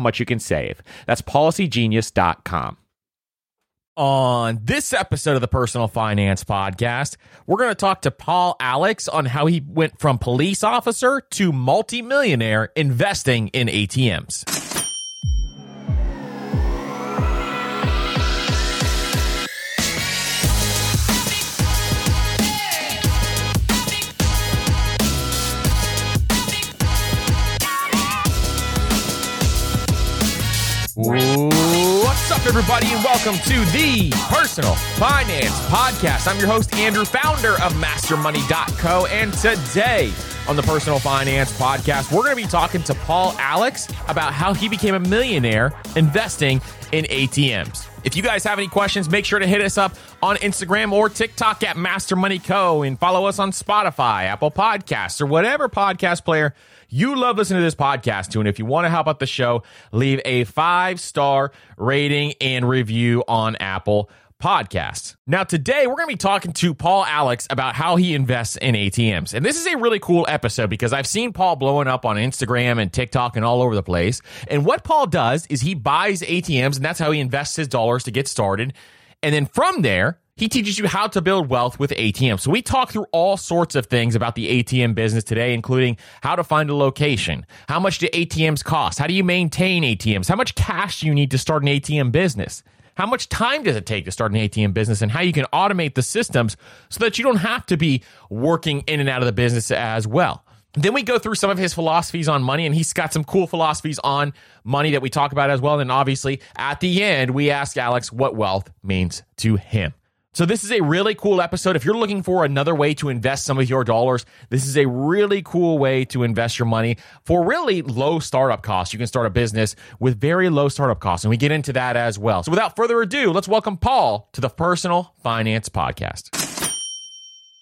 much you can save. That's policygenius.com. On this episode of the Personal Finance Podcast, we're going to talk to Paul Alex on how he went from police officer to multimillionaire investing in ATMs. Everybody, and welcome to the Personal Finance Podcast. I'm your host, Andrew, founder of MasterMoney.co, and today on the Personal Finance Podcast, we're going to be talking to Paul Alex about how he became a millionaire investing in ATMs. If you guys have any questions, make sure to hit us up on Instagram or TikTok at MasterMoneyCo and follow us on Spotify, Apple Podcasts, or whatever podcast player you love listening to this podcast too. And if you want to help out the show, leave a five star rating and review on Apple Podcasts. Now, today we're going to be talking to Paul Alex about how he invests in ATMs. And this is a really cool episode because I've seen Paul blowing up on Instagram and TikTok and all over the place. And what Paul does is he buys ATMs and that's how he invests his dollars to get started. And then from there, he teaches you how to build wealth with ATM. So we talk through all sorts of things about the ATM business today, including how to find a location, how much do ATMs cost, how do you maintain ATMs, how much cash do you need to start an ATM business. How much time does it take to start an ATM business and how you can automate the systems so that you don't have to be working in and out of the business as well. Then we go through some of his philosophies on money, and he's got some cool philosophies on money that we talk about as well. And obviously, at the end, we ask Alex what wealth means to him. So, this is a really cool episode. If you're looking for another way to invest some of your dollars, this is a really cool way to invest your money for really low startup costs. You can start a business with very low startup costs, and we get into that as well. So, without further ado, let's welcome Paul to the Personal Finance Podcast.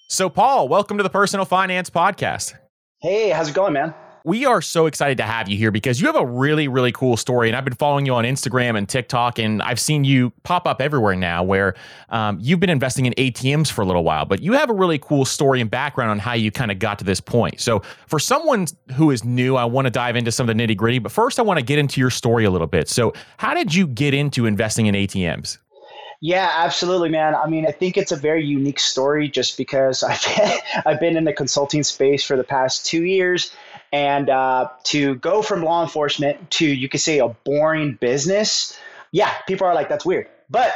So, Paul, welcome to the Personal Finance Podcast. Hey, how's it going, man? We are so excited to have you here because you have a really, really cool story. And I've been following you on Instagram and TikTok, and I've seen you pop up everywhere now where um, you've been investing in ATMs for a little while, but you have a really cool story and background on how you kind of got to this point. So, for someone who is new, I want to dive into some of the nitty gritty, but first, I want to get into your story a little bit. So, how did you get into investing in ATMs? Yeah, absolutely, man. I mean, I think it's a very unique story just because I've I've been in the consulting space for the past two years and uh, to go from law enforcement to, you could say, a boring business, yeah, people are like, that's weird. But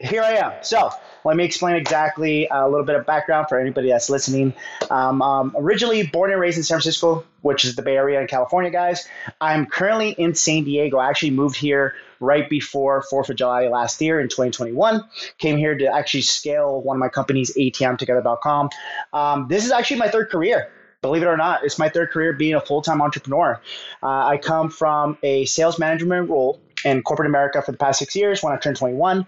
here I am. So let me explain exactly a little bit of background for anybody that's listening. Um, um, originally born and raised in San Francisco, which is the Bay Area in California, guys. I'm currently in San Diego. I actually moved here right before 4th of July last year in 2021. Came here to actually scale one of my companies, ATMtogether.com. Um, this is actually my third career believe it or not, it's my third career being a full time entrepreneur. Uh, I come from a sales management role in corporate America for the past six years when I turned 21.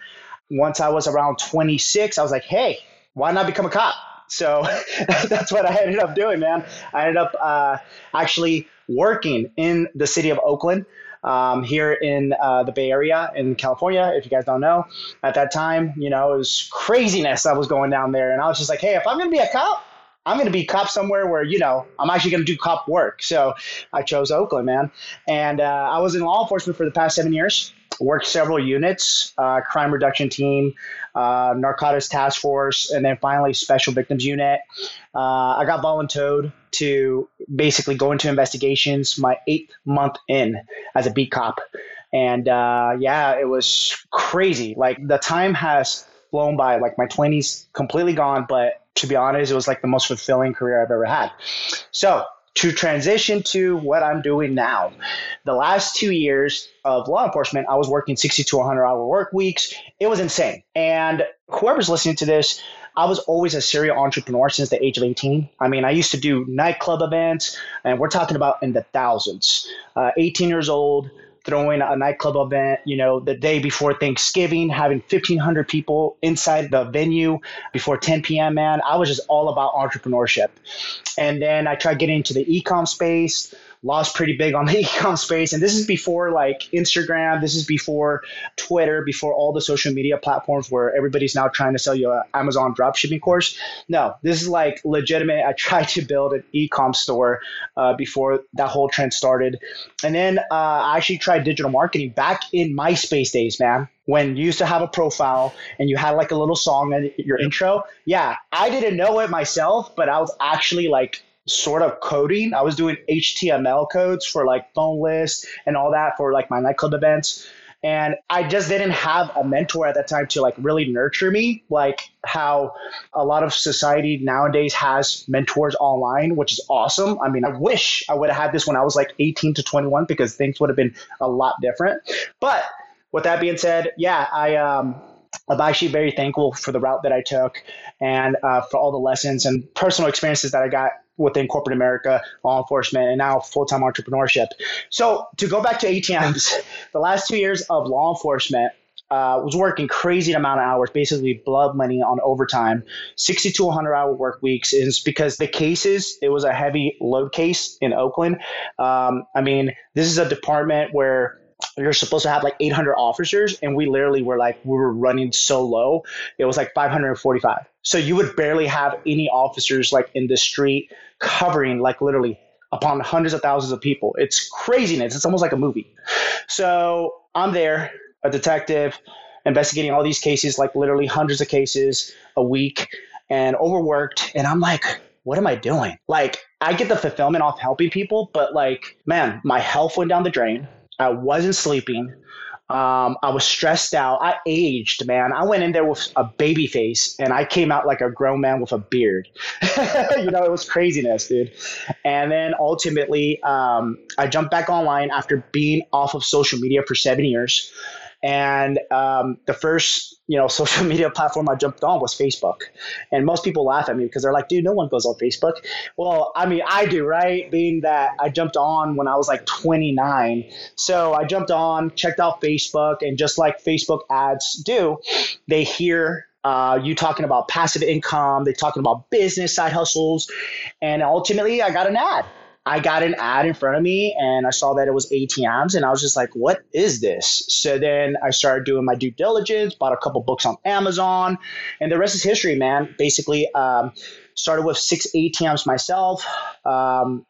Once I was around 26, I was like, hey, why not become a cop? So that's what I ended up doing, man. I ended up uh, actually working in the city of Oakland. Um, here in uh, the Bay Area in California, if you guys don't know, at that time, you know, it was craziness that was going down there. And I was just like, hey, if I'm going to be a cop, I'm going to be cop somewhere where, you know, I'm actually going to do cop work. So I chose Oakland, man. And uh, I was in law enforcement for the past seven years, worked several units, uh, crime reduction team, uh, narcotics task force, and then finally special victims unit. Uh, I got volunteered to basically go into investigations my eighth month in as a beat cop. And uh, yeah, it was crazy. Like the time has flown by, like my 20s completely gone, but to be honest, it was like the most fulfilling career I've ever had. So, to transition to what I'm doing now, the last two years of law enforcement, I was working 60 to 100 hour work weeks. It was insane. And whoever's listening to this, I was always a serial entrepreneur since the age of 18. I mean, I used to do nightclub events, and we're talking about in the thousands. Uh, 18 years old, throwing a nightclub event, you know, the day before Thanksgiving, having 1,500 people inside the venue before 10 p.m., man. I was just all about entrepreneurship. And then I tried getting into the ecom space, lost pretty big on the ecom space. And this is before like Instagram, this is before Twitter, before all the social media platforms where everybody's now trying to sell you an Amazon dropshipping course. No, this is like legitimate. I tried to build an ecom store uh, before that whole trend started. And then uh, I actually tried digital marketing back in MySpace days, man when you used to have a profile and you had like a little song in your intro. Yeah, I didn't know it myself, but I was actually like sort of coding. I was doing HTML codes for like phone lists and all that for like my nightclub events. And I just didn't have a mentor at that time to like really nurture me, like how a lot of society nowadays has mentors online, which is awesome. I mean, I wish I would have had this when I was like 18 to 21 because things would have been a lot different. But with that being said, yeah, I um, I'm actually very thankful for the route that I took and uh, for all the lessons and personal experiences that I got within corporate America, law enforcement, and now full time entrepreneurship. So, to go back to ATMs, the last two years of law enforcement, uh, was working crazy amount of hours, basically blood money on overtime, 60 to 100 hour work weeks is because the cases, it was a heavy load case in Oakland. Um, I mean, this is a department where you're supposed to have like 800 officers and we literally were like we were running so low it was like 545 so you would barely have any officers like in the street covering like literally upon hundreds of thousands of people. It's craziness. It's almost like a movie. So i'm there a detective investigating all these cases like literally hundreds of cases a week and overworked and i'm like what am i doing? Like i get the fulfillment off helping people but like man my health went down the drain I wasn't sleeping. Um, I was stressed out. I aged, man. I went in there with a baby face and I came out like a grown man with a beard. you know, it was craziness, dude. And then ultimately, um, I jumped back online after being off of social media for seven years. And um, the first, you know, social media platform I jumped on was Facebook. And most people laugh at me because they're like, dude, no one goes on Facebook. Well, I mean, I do, right? Being that I jumped on when I was like 29. So I jumped on, checked out Facebook, and just like Facebook ads do, they hear uh, you talking about passive income, they talking about business side hustles, and ultimately I got an ad. I got an ad in front of me and I saw that it was ATMs and I was just like, what is this? So then I started doing my due diligence, bought a couple books on Amazon, and the rest is history, man. Basically, um, started with six ATMs myself. Um,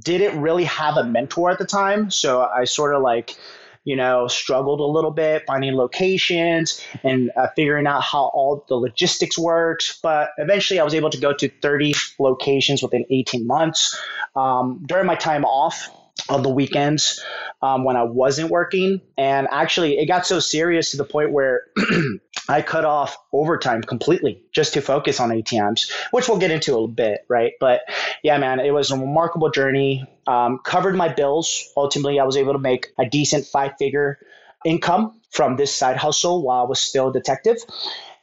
didn't really have a mentor at the time. So I sort of like, you know, struggled a little bit finding locations and uh, figuring out how all the logistics works. But eventually, I was able to go to 30 locations within 18 months. Um, during my time off on the weekends, um, when I wasn't working. And actually, it got so serious to the point where I cut off overtime completely just to focus on ATMs, which we'll get into a bit, right? But yeah, man, it was a remarkable journey. Um, covered my bills. Ultimately, I was able to make a decent five figure income from this side hustle while I was still a detective.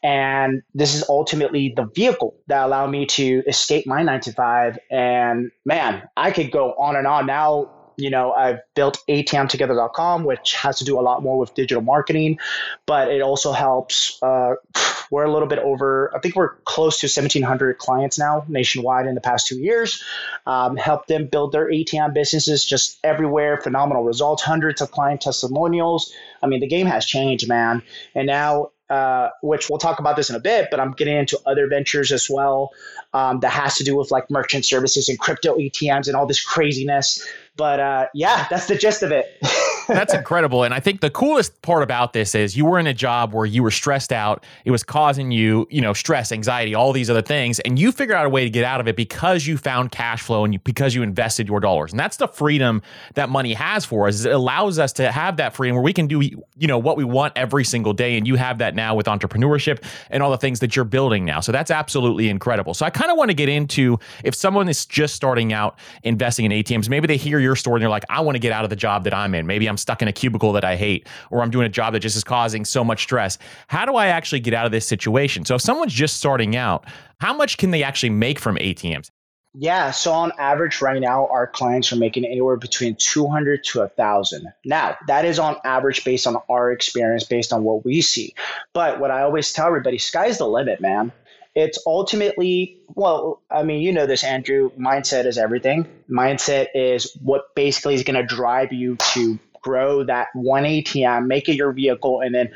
And this is ultimately the vehicle that allowed me to escape my nine to five. And man, I could go on and on. Now you know, I've built atmtogether.com, which has to do a lot more with digital marketing, but it also helps. Uh, we're a little bit over, I think we're close to 1,700 clients now nationwide in the past two years. Um, help them build their ATM businesses just everywhere. Phenomenal results, hundreds of client testimonials. I mean, the game has changed, man. And now uh, which we'll talk about this in a bit, but I'm getting into other ventures as well um, that has to do with like merchant services and crypto ATMs and all this craziness. But uh, yeah, that's the gist of it. That's incredible. And I think the coolest part about this is you were in a job where you were stressed out. It was causing you, you know, stress, anxiety, all these other things. And you figured out a way to get out of it because you found cash flow and you, because you invested your dollars. And that's the freedom that money has for us. It allows us to have that freedom where we can do, you know, what we want every single day. And you have that now with entrepreneurship and all the things that you're building now. So that's absolutely incredible. So I kind of want to get into if someone is just starting out investing in ATMs, maybe they hear your story and they're like, I want to get out of the job that I'm in. Maybe I'm stuck in a cubicle that I hate, or I'm doing a job that just is causing so much stress. How do I actually get out of this situation? So if someone's just starting out, how much can they actually make from ATMs? Yeah, so on average right now, our clients are making anywhere between 200 to 1,000. Now, that is on average based on our experience, based on what we see. But what I always tell everybody, sky's the limit, man it's ultimately well i mean you know this andrew mindset is everything. Mindset is what basically is going to drive you to grow that one atm make it your vehicle and then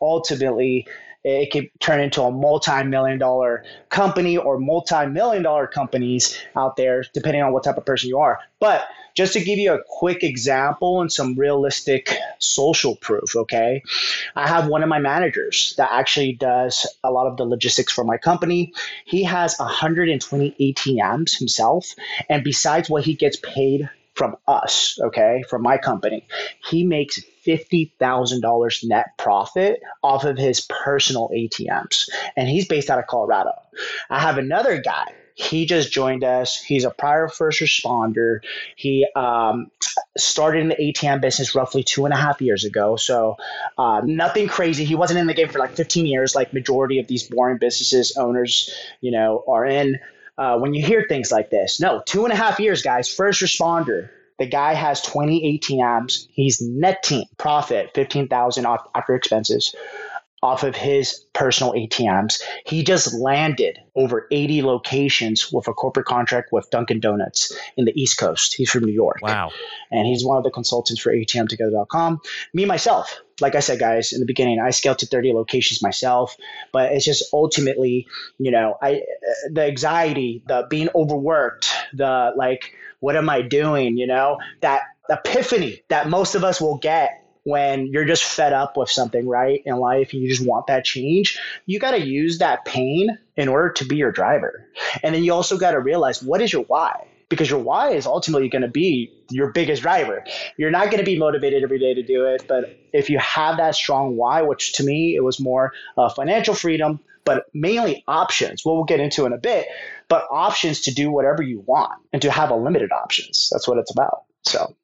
ultimately it could turn into a multi-million dollar company or multi-million dollar companies out there depending on what type of person you are but just to give you a quick example and some realistic social proof, okay? I have one of my managers that actually does a lot of the logistics for my company. He has 120 ATMs himself. And besides what he gets paid from us, okay, from my company, he makes $50,000 net profit off of his personal ATMs. And he's based out of Colorado. I have another guy he just joined us. He's a prior first responder. He um, started in the ATM business roughly two and a half years ago. So uh, nothing crazy. He wasn't in the game for like 15 years, like majority of these boring businesses owners, you know, are in. Uh, when you hear things like this, no, two and a half years, guys. First responder. The guy has 20 ATMs. He's netting profit 15,000 after expenses off of his personal ATMs. He just landed over 80 locations with a corporate contract with Dunkin' Donuts in the East Coast. He's from New York. Wow. And he's one of the consultants for ATMtogether.com. Me, myself, like I said, guys, in the beginning, I scaled to 30 locations myself, but it's just ultimately, you know, I, uh, the anxiety, the being overworked, the like, what am I doing? You know, that epiphany that most of us will get when you're just fed up with something, right, in life, and you just want that change, you got to use that pain in order to be your driver. And then you also got to realize what is your why? Because your why is ultimately going to be your biggest driver. You're not going to be motivated every day to do it, but if you have that strong why, which to me it was more uh, financial freedom, but mainly options. What we'll get into in a bit, but options to do whatever you want and to have unlimited options. That's what it's about. So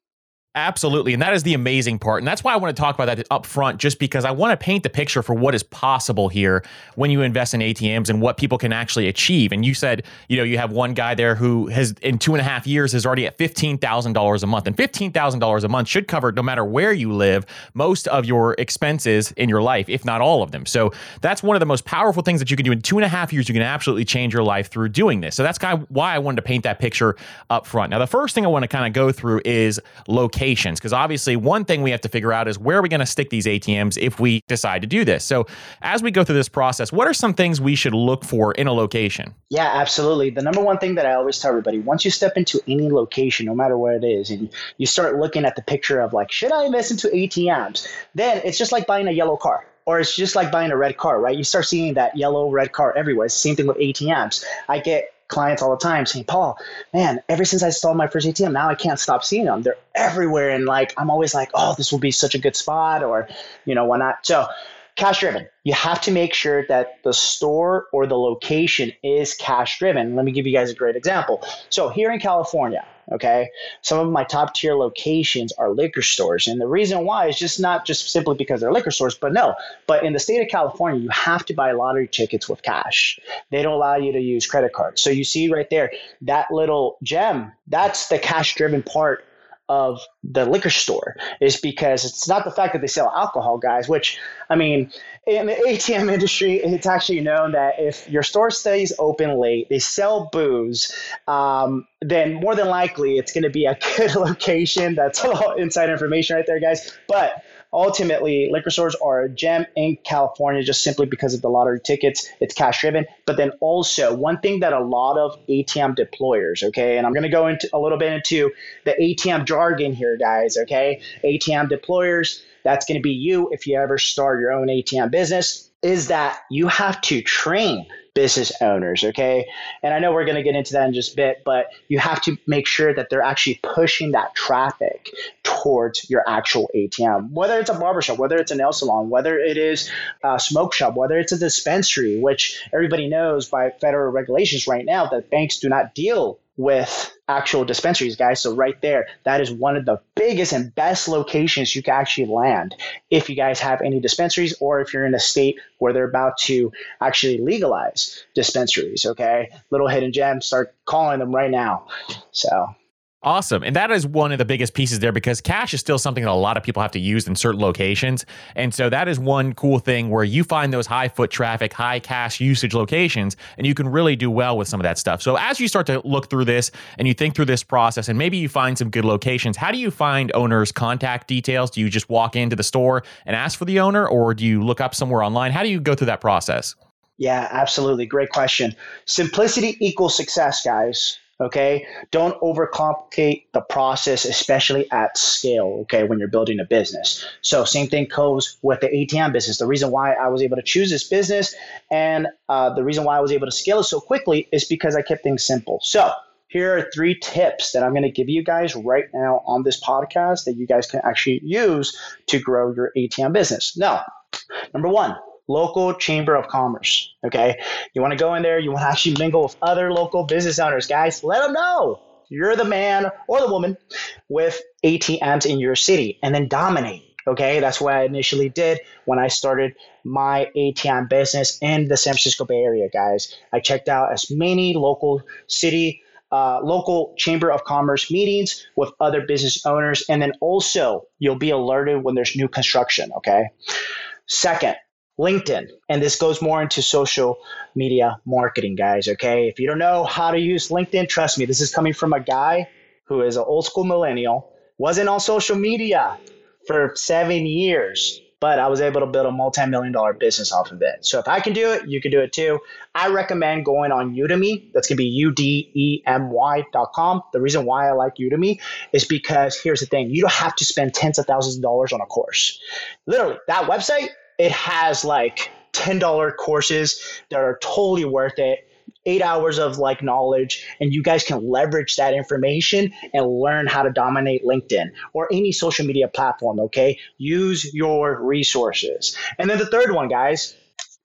Absolutely. And that is the amazing part. And that's why I want to talk about that up front, just because I want to paint the picture for what is possible here when you invest in ATMs and what people can actually achieve. And you said, you know, you have one guy there who has, in two and a half years, is already at $15,000 a month. And $15,000 a month should cover, no matter where you live, most of your expenses in your life, if not all of them. So that's one of the most powerful things that you can do. In two and a half years, you can absolutely change your life through doing this. So that's kind of why I wanted to paint that picture up front. Now, the first thing I want to kind of go through is location locations because obviously one thing we have to figure out is where are we going to stick these ATMs if we decide to do this. So as we go through this process, what are some things we should look for in a location? Yeah, absolutely. The number one thing that I always tell everybody, once you step into any location, no matter where it is, and you start looking at the picture of like, should I invest into ATMs? Then it's just like buying a yellow car or it's just like buying a red car, right? You start seeing that yellow, red car everywhere. It's the same thing with ATMs. I get clients all the time saying, Paul, man, ever since I installed my first ATM, now I can't stop seeing them. They're everywhere. And like, I'm always like, oh, this will be such a good spot or, you know, why not? So, cash driven. You have to make sure that the store or the location is cash driven. Let me give you guys a great example. So, here in California, Okay. Some of my top tier locations are liquor stores. And the reason why is just not just simply because they're liquor stores, but no. But in the state of California, you have to buy lottery tickets with cash. They don't allow you to use credit cards. So you see right there, that little gem, that's the cash driven part of the liquor store is because it's not the fact that they sell alcohol, guys, which, I mean, in the ATM industry, it's actually known that if your store stays open late, they sell booze, um, then more than likely it's going to be a good location. That's a all inside information right there, guys. But ultimately, liquor stores are a gem in California just simply because of the lottery tickets. It's cash driven. But then also, one thing that a lot of ATM deployers, okay, and I'm going to go into a little bit into the ATM jargon here, guys, okay? ATM deployers, that's going to be you if you ever start your own ATM business, is that you have to train business owners, okay? And I know we're going to get into that in just a bit, but you have to make sure that they're actually pushing that traffic towards your actual ATM, whether it's a barbershop, whether it's a nail salon, whether it is a smoke shop, whether it's a dispensary, which everybody knows by federal regulations right now that banks do not deal with actual dispensaries, guys. So right there, that is one of the biggest and best locations you can actually land if you guys have any dispensaries or if you're in a state where they're about to actually legalize dispensaries. Okay, little hidden gem, start calling them right now. So Awesome. And that is one of the biggest pieces there because cash is still something that a lot of people have to use in certain locations. And so that is one cool thing where you find those high foot traffic, high cash usage locations, and you can really do well with some of that stuff. So as you start to look through this and you think through this process and maybe you find some good locations, how do you find owners' contact details? Do you just walk into the store and ask for the owner or do you look up somewhere online? How do you go through that process? Yeah, absolutely. Great question. Simplicity equals success, guys. Okay. Don't overcomplicate the process, especially at scale. Okay. When you're building a business. So, same thing goes with the ATM business. The reason why I was able to choose this business and uh, the reason why I was able to scale it so quickly is because I kept things simple. So, here are three tips that I'm going to give you guys right now on this podcast that you guys can actually use to grow your ATM business. Now, number one, local chamber of commerce. Okay. You want to go in there, you want to actually mingle with other local business owners, guys, let them know you're the man or the woman with ATMs in your city and then dominate. Okay. That's what I initially did when I started my ATM business in the San Francisco Bay Area, guys. I checked out as many local city uh, local chamber of commerce meetings with other business owners and then also you'll be alerted when there's new construction okay second LinkedIn. And this goes more into social media marketing, guys. Okay. If you don't know how to use LinkedIn, trust me, this is coming from a guy who is an old school millennial, wasn't on social media for seven years, but I was able to build a multi million dollar business off of it. So if I can do it, you can do it too. I recommend going on Udemy. That's going to be U D E M Y.com. The reason why I like Udemy is because here's the thing you don't have to spend tens of thousands of dollars on a course. Literally, that website it has like $10 courses that are totally worth it eight hours of like knowledge and you guys can leverage that information and learn how to dominate linkedin or any social media platform okay? Use your resources. And then the third one guys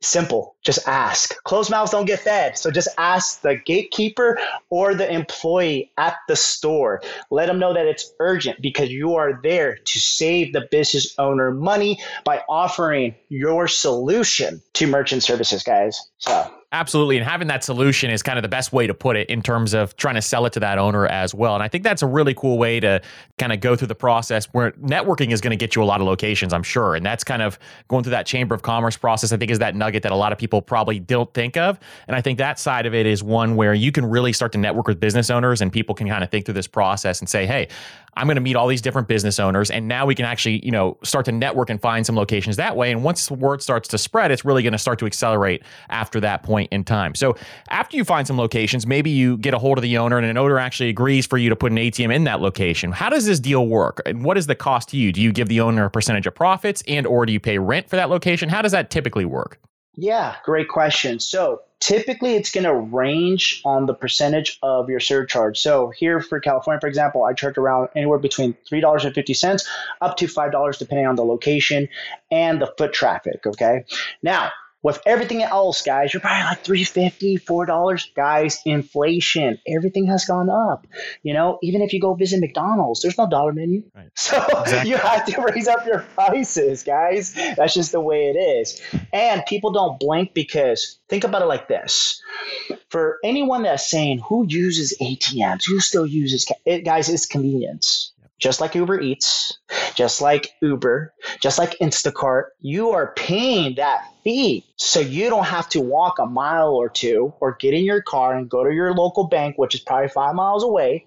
Simple. Just ask. Closed mouths don't get fed. So just ask the gatekeeper or the employee at the store. Let them know that it's urgent because you are there to save the business owner money by offering your solution to merchant services, guys. So Absolutely. And having that solution is kind of the best way to put it in terms of trying to sell it to that owner as well. And I think that's a really cool way to kind of go through the process where networking is going to get you a lot of locations, I'm sure. And that's kind of going through that chamber of commerce process, I think is that nugget that a lot of people probably don't think of. And I think that side of it is one where you can really start to network with business owners and people can kind of think through this process and say, hey, I'm going to meet all these different business owners. And now we can actually, you know, start to network and find some locations that way. And once word starts to spread, it's really going to start to accelerate after that point in time. So after you find some locations, maybe you get a hold of the owner and an owner actually agrees for you to put an ATM in that location. How does this deal work? And what is the cost to you? Do you give the owner a percentage of profits and or do you pay rent for that location? How does that typically work? Yeah, great question. So typically it's going to range on the percentage of your surcharge. So here for California, for example, I charge around anywhere between $3.50 up to $5 depending on the location and the foot traffic. Okay. Now, with everything else, guys, you're probably like 350 $4. Guys, inflation, everything has gone up. You know, even if you go visit McDonald's, there's no dollar menu. Right. So exactly. you have to raise up your prices, guys. That's just the way it is. And people don't blink because think about it like this. For anyone that's saying who uses ATMs, who still uses, it, guys, it's convenience just like Uber Eats, just like Uber, just like Instacart, you are paying that fee. So you don't have to walk a mile or two or get in your car and go to your local bank, which is probably five miles away.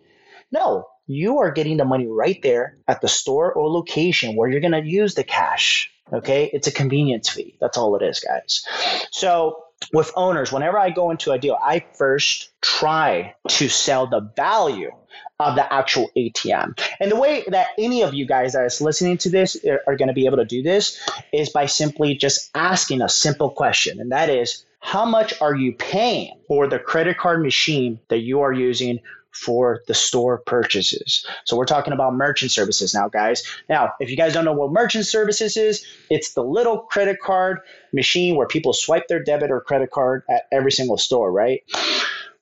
No, you are getting the money right there at the store or location where you're going to use the cash. Okay. It's a convenience fee. That's all it is, guys. So with owners, whenever I go into a deal, I first try to sell the value of the actual ATM. And the way that any of you guys that is listening to this are going to be able to do this is by simply just asking a simple question, and that is, how much are you paying for the credit card machine that you are using for the store purchases. So we're talking about merchant services now, guys. Now, if you guys don't know what merchant services is, it's the little credit card machine where people swipe their debit or credit card at every single store, right?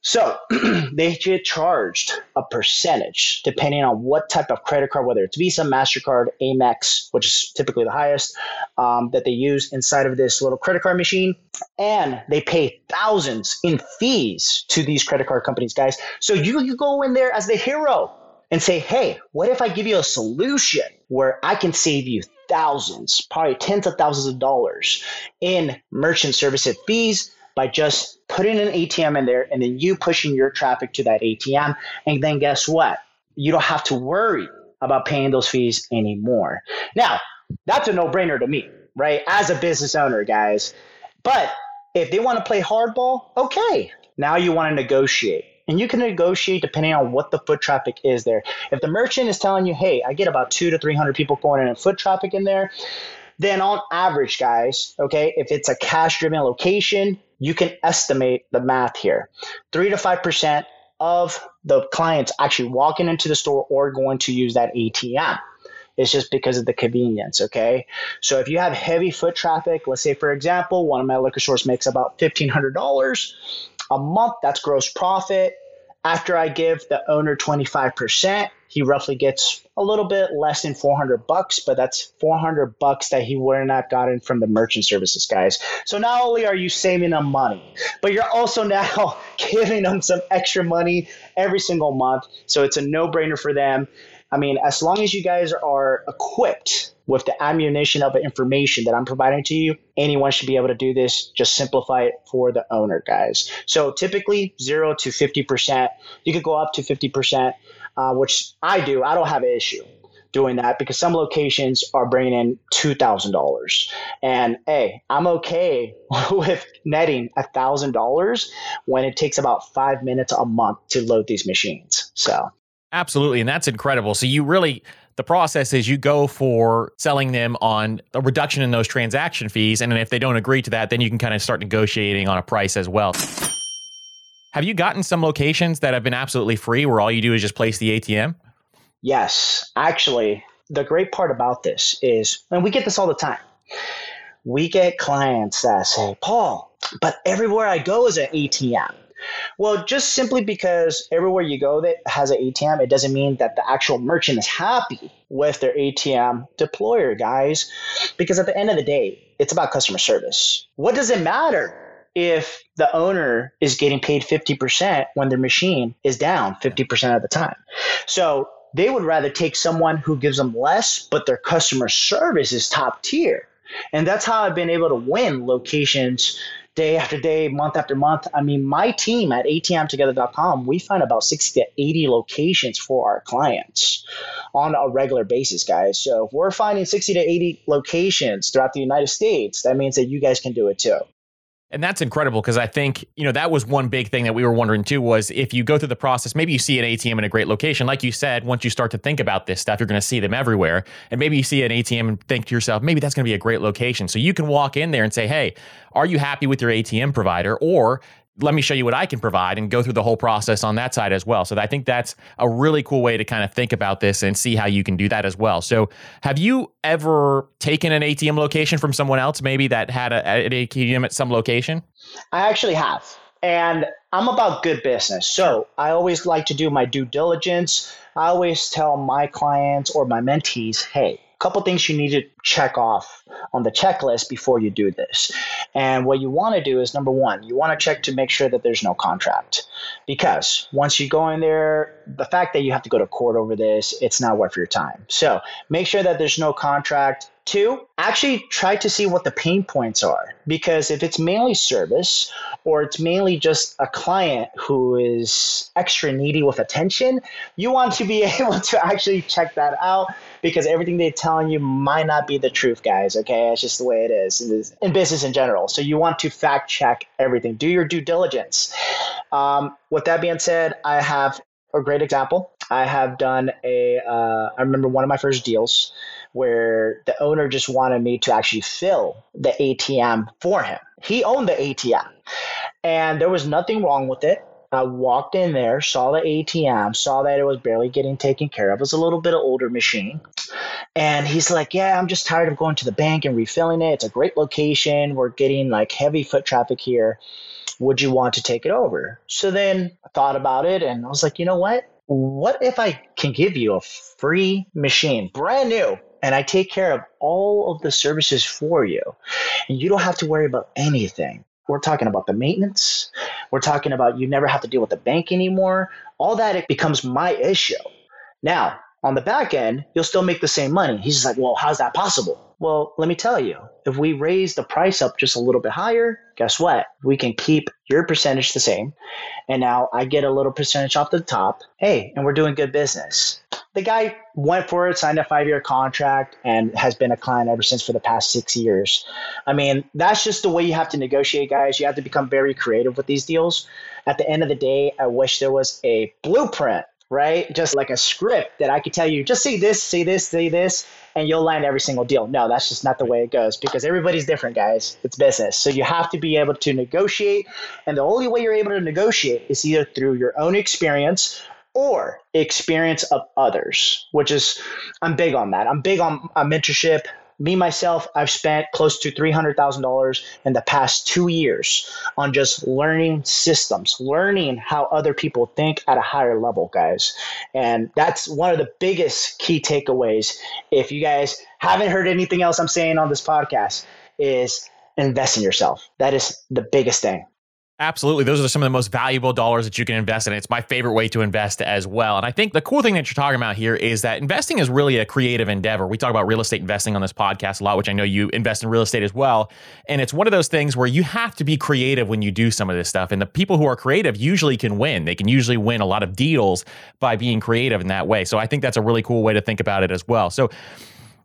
So they get charged a percentage depending on what type of credit card, whether it's Visa, MasterCard, Amex, which is typically the highest, um, that they use inside of this little credit card machine. And they pay thousands in fees to these credit card companies, guys. So you, you go in there as the hero and say, hey, what if I give you a solution where I can save you thousands, probably tens of thousands of dollars in merchant services fees? By just putting an ATM in there and then you pushing your traffic to that ATM. And then guess what? You don't have to worry about paying those fees anymore. Now, that's a no brainer to me, right? As a business owner, guys. But if they want to play hardball, okay. Now you want to negotiate. And you can negotiate depending on what the foot traffic is there. If the merchant is telling you, hey, I get about two to 300 people going in and foot traffic in there, then on average, guys, okay, if it's a cash driven location, you can estimate the math here. Three to 5% of the clients actually walking into the store or going to use that ATM. It's just because of the convenience, okay? So if you have heavy foot traffic, let's say, for example, one of my liquor stores makes about $1,500 a month, that's gross profit. After I give the owner 25%, he roughly gets a little bit less than 400 bucks, but that's 400 bucks that he would not gotten from the merchant services guys. So not only are you saving them money, but you're also now giving them some extra money every single month. So it's a no-brainer for them. I mean, as long as you guys are equipped with the ammunition of information that I'm providing to you, anyone should be able to do this. Just simplify it for the owner, guys. So typically, zero to 50%. You could go up to 50%, uh, which I do. I don't have an issue doing that because some locations are bringing in $2,000. And hey, I'm okay with netting a $1,000 when it takes about five minutes a month to load these machines. So. Absolutely. And that's incredible. So you really the process is you go for selling them on a reduction in those transaction fees. And then if they don't agree to that, then you can kind of start negotiating on a price as well. Have you gotten some locations that have been absolutely free where all you do is just place the ATM? Yes. Actually, the great part about this is, and we get this all the time, we get clients that say, Paul, but everywhere I go is an ATM. Well, just simply because everywhere you go that has an ATM, it doesn't mean that the actual merchant is happy with their ATM deployer, guys. Because at the end of the day, it's about customer service. What does it matter if the owner is getting paid 50% when their machine is down 50% of the time? So they would rather take someone who gives them less, but their customer service is top tier. And that's how I've been able to win locations day after day, month after month. I mean, my team at atmtogether.com, we find about 60 to 80 locations for our clients on a regular basis, guys. So if we're finding 60 to 80 locations throughout the United States, that means that you guys can do it too. And that's incredible because I think, you know, that was one big thing that we were wondering too was if you go through the process, maybe you see an ATM in a great location. Like you said, once you start to think about this stuff, you're going to see them everywhere. And maybe you see an ATM and think to yourself, maybe that's going to be a great location. So you can walk in there and say, hey, are you happy with your ATM provider? Or let me show you what I can provide and go through the whole process on that side as well. So I think that's a really cool way to kind of think about this and see how you can do that as well. So have you ever taken an ATM location from someone else, maybe that had a, an ATM at some location? I actually have. And I'm about good business. So I always like to do my due diligence. I always tell my clients or my mentees, hey, couple things you need to check off on the checklist before you do this. And what you want to do is number one, you want to check to make sure that there's no contract. Because once you go in there, the fact that you have to go to court over this, it's not worth your time. So make sure that there's no contract. Two, actually try to see what the pain points are. Because if it's mainly service or it's mainly just a client who is extra needy with attention, you want to be able to actually check that out because everything they're telling you might not be the truth, guys. Okay. It's just the way it is in business in general. So you want to fact check everything, do your due diligence. Um, with that being said, I have a great example. I have done a. Uh, I remember one of my first deals where the owner just wanted me to actually fill the ATM for him. He owned the ATM and there was nothing wrong with it. I walked in there, saw the ATM, saw that it was barely getting taken care of. It was a little bit of older machine. And he's like, Yeah, I'm just tired of going to the bank and refilling it. It's a great location. We're getting like heavy foot traffic here. Would you want to take it over? So then I thought about it and I was like, You know what? What if I can give you a free machine, brand new, and I take care of all of the services for you. And you don't have to worry about anything. We're talking about the maintenance. We're talking about you never have to deal with the bank anymore. All that it becomes my issue. Now, on the back end, you'll still make the same money. He's just like, well, how's that possible? Well, let me tell you, if we raise the price up just a little bit higher, guess what? We can keep your percentage the same. And now I get a little percentage off the top. Hey, and we're doing good business the guy went for it, signed a five year contract, and has been a client ever since for the past six years. I mean, that's just the way you have to negotiate, guys. You have to become very creative with these deals. At the end of the day, I wish there was a blueprint, right? Just like a script that I could tell you, just say this, say this, say this, and you'll land every single deal. No, that's just not the way it goes because everybody's different, guys. It's business. So you have to be able to negotiate. And the only way you're able to negotiate is either through your own experience or experience of others, which is, I'm big on that. I'm big on, mentorship. Me, myself, I've spent close to $300,000 in the past two years on just learning systems, learning how other people think at a higher level, guys. And that's one of the biggest key takeaways. If you guys haven't heard anything else I'm saying on this podcast, is invest in yourself. That is the biggest thing. Absolutely. Those are some of the most valuable dollars that you can invest in. It's my favorite way to invest as well. And I think the cool thing that you're talking about here is that investing is really a creative endeavor. We talk about real estate investing on this podcast a lot, which I know you invest in real estate as well. And it's one of those things where you have to be creative when you do some of this stuff. And the people who are creative usually can win. They can usually win a lot of deals by being creative in that way. So I think that's a really cool way to think about it as well. So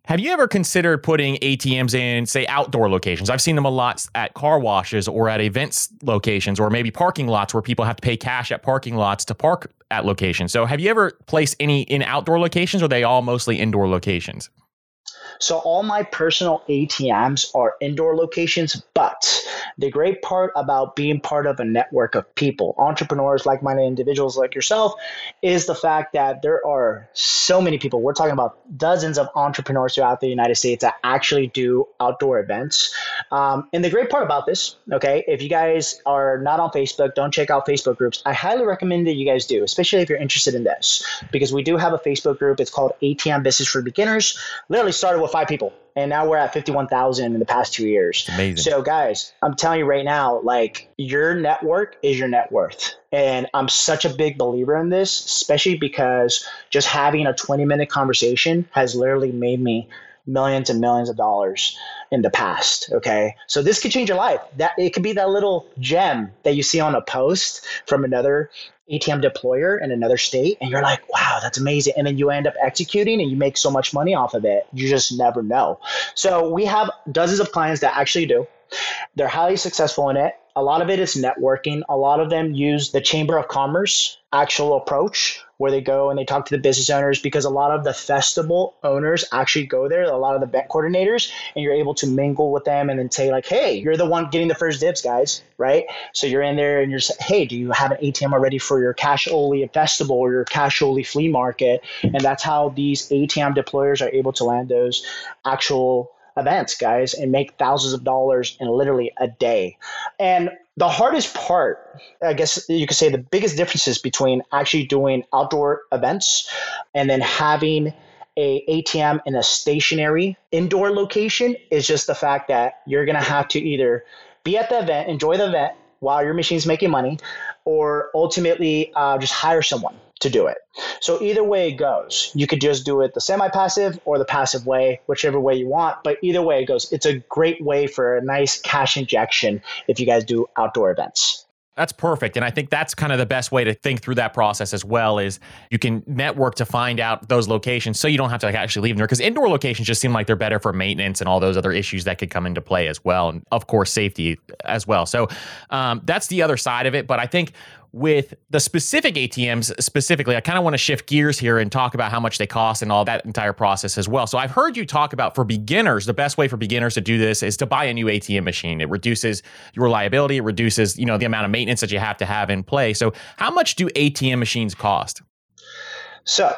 have you ever considered putting ATMs in, say, outdoor locations? I've seen them a lot at car washes or at events locations or maybe parking lots where people have to pay cash at parking lots to park at locations. So, have you ever placed any in outdoor locations or are they all mostly indoor locations? So all my personal ATMs are indoor locations, but the great part about being part of a network of people, entrepreneurs, like minded individuals like yourself, is the fact that there are so many people. We're talking about dozens of entrepreneurs throughout the United States that actually do outdoor events. Um, and the great part about this, okay, if you guys are not on Facebook, don't check out Facebook groups. I highly recommend that you guys do, especially if you're interested in this, because we do have a Facebook group. It's called ATM Business for Beginners. Literally started with with five people, and now we're at fifty-one thousand in the past two years. Amazing. So, guys, I'm telling you right now, like your network is your net worth, and I'm such a big believer in this, especially because just having a twenty-minute conversation has literally made me millions and millions of dollars in the past okay so this could change your life that it could be that little gem that you see on a post from another ATM deployer in another state and you're like, wow, that's amazing. And then you end up executing and you make so much money off of it. You just never know. So we have dozens of clients that actually do. They're highly successful in it. A lot of it is networking. A lot of them use the Chamber of Commerce actual approach where they go and they talk to the business owners because a lot of the festival owners actually go there, a lot of the event coordinators, and you're able to mingle with them and then say, like, hey, you're the one getting the first dibs, guys, right? So you're in there and you're saying, hey, do you have an ATM already for your cash only festival or your cash only flea market? And that's how these ATM deployers are able to land those actual events, guys, and make thousands of dollars in literally a day. And the hardest part, I guess you could say the biggest differences between actually doing outdoor events and then having a ATM in a stationary indoor location is just the fact that you're going to have to either be at the event, enjoy the event while your machine's making money, or ultimately uh, just hire someone to do it. So either way it goes, you could just do it the semi-passive or the passive way, whichever way you want. But either way it goes, it's a great way for a nice cash injection if you guys do outdoor events. That's perfect. And I think that's kind of the best way to think through that process as well is you can network to find out those locations so you don't have to like actually leave them there because indoor locations just seem like they're better for maintenance and all those other issues that could come into play as well. And of course, safety as well. So um, that's the other side of it. But I think with the specific ATMs specifically, I kind of want to shift gears here and talk about how much they cost and all that entire process as well. So I've heard you talk about for beginners, the best way for beginners to do this is to buy a new ATM machine. It reduces your liability, it reduces, you know, the amount of maintenance that you have to have in play. So how much do ATM machines cost? So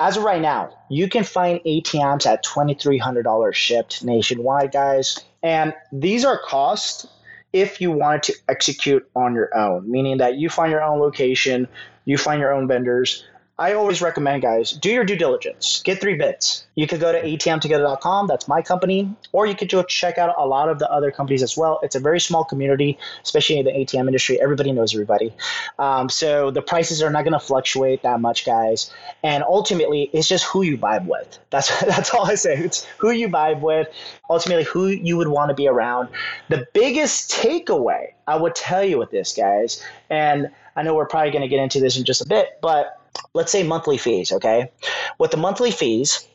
as of right now, you can find ATMs at $2,300 shipped nationwide, guys. And these are costs if you wanted to execute on your own, meaning that you find your own location, you find your own vendors, I always recommend, guys, do your due diligence. Get three bits. You could go to atmtogether.com, that's my company, or you could go check out a lot of the other companies as well. It's a very small community, especially in the ATM industry. Everybody knows everybody. Um, so the prices are not going to fluctuate that much, guys. And ultimately, it's just who you vibe with. That's, that's all I say. It's who you vibe with, ultimately, who you would want to be around. The biggest takeaway I would tell you with this, guys, and I know we're probably going to get into this in just a bit, but let's say monthly fees, okay? With the monthly fees,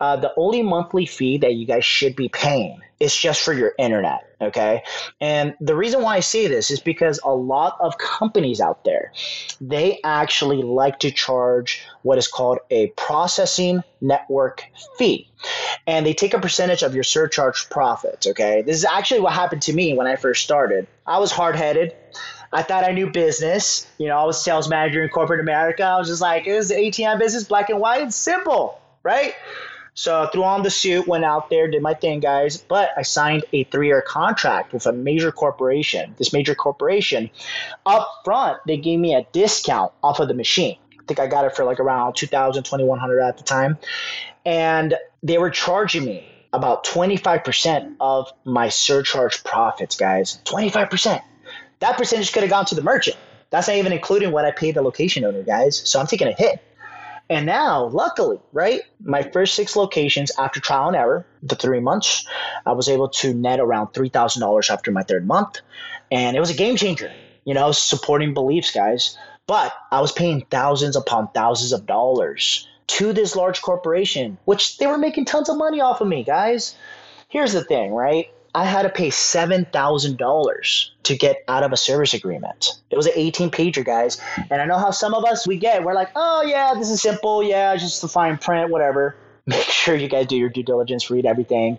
uh, the only monthly fee that you guys should be paying is just for your internet, okay? And the reason why I say this is because a lot of companies out there, they actually like to charge what is called a processing network fee. And they take a percentage of your surcharge profits, okay? This is actually what happened to me when I first started. I was hard headed. I thought I knew business. You know, I was sales manager in corporate America. I was just like, it was ATM business, black and white, it's simple, right? So I threw on the suit, went out there, did my thing, guys. But I signed a three-year contract with a major corporation. This major corporation, up front, they gave me a discount off of the machine. I think I got it for like around 2000 2100 at the time. And they were charging me about 25% of my surcharge profits, guys. 25% that percentage could have gone to the merchant. That's not even including what I paid the location owner, guys. So I'm taking a hit. And now, luckily, right, my first six locations after trial and error, the three months, I was able to net around $3,000 after my third month. And it was a game changer, you know, supporting beliefs, guys. But I was paying thousands upon thousands of dollars to this large corporation, which they were making tons of money off of me, guys. Here's the thing, right? I had to pay $7,000 to get out of a service agreement. It was an 18 pager, guys. And I know how some of us we get. We're like, oh, yeah, this is simple. Yeah, just the fine print, whatever. Make sure you guys do your due diligence, read everything,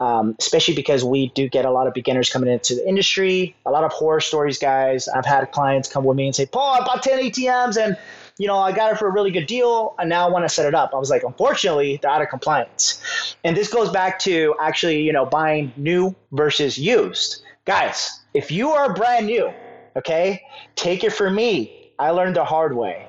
um, especially because we do get a lot of beginners coming into the industry, a lot of horror stories, guys. I've had clients come with me and say, Paul, I bought 10 ATMs and you know, I got it for a really good deal, and now I want to set it up. I was like, unfortunately, they're out of compliance. And this goes back to actually, you know, buying new versus used. Guys, if you are brand new, okay, take it from me. I learned the hard way.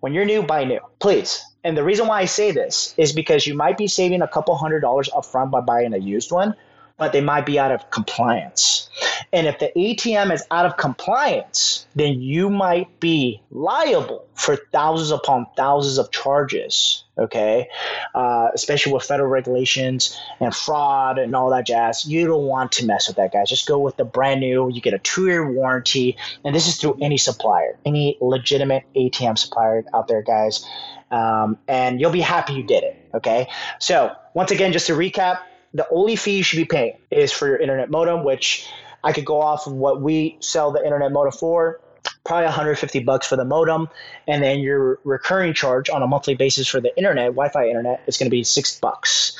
When you're new, buy new, please. And the reason why I say this is because you might be saving a couple hundred dollars upfront by buying a used one, but they might be out of compliance. And if the ATM is out of compliance, then you might be liable for thousands upon thousands of charges. Okay. Uh, especially with federal regulations and fraud and all that jazz. You don't want to mess with that, guys. Just go with the brand new. You get a two year warranty. And this is through any supplier, any legitimate ATM supplier out there, guys. Um, and you'll be happy you did it. Okay. So, once again, just to recap, the only fee you should be paying is for your internet modem, which I could go off of what we sell the internet modem for probably 150 bucks for the modem and then your recurring charge on a monthly basis for the internet wi-fi internet is going to be six bucks.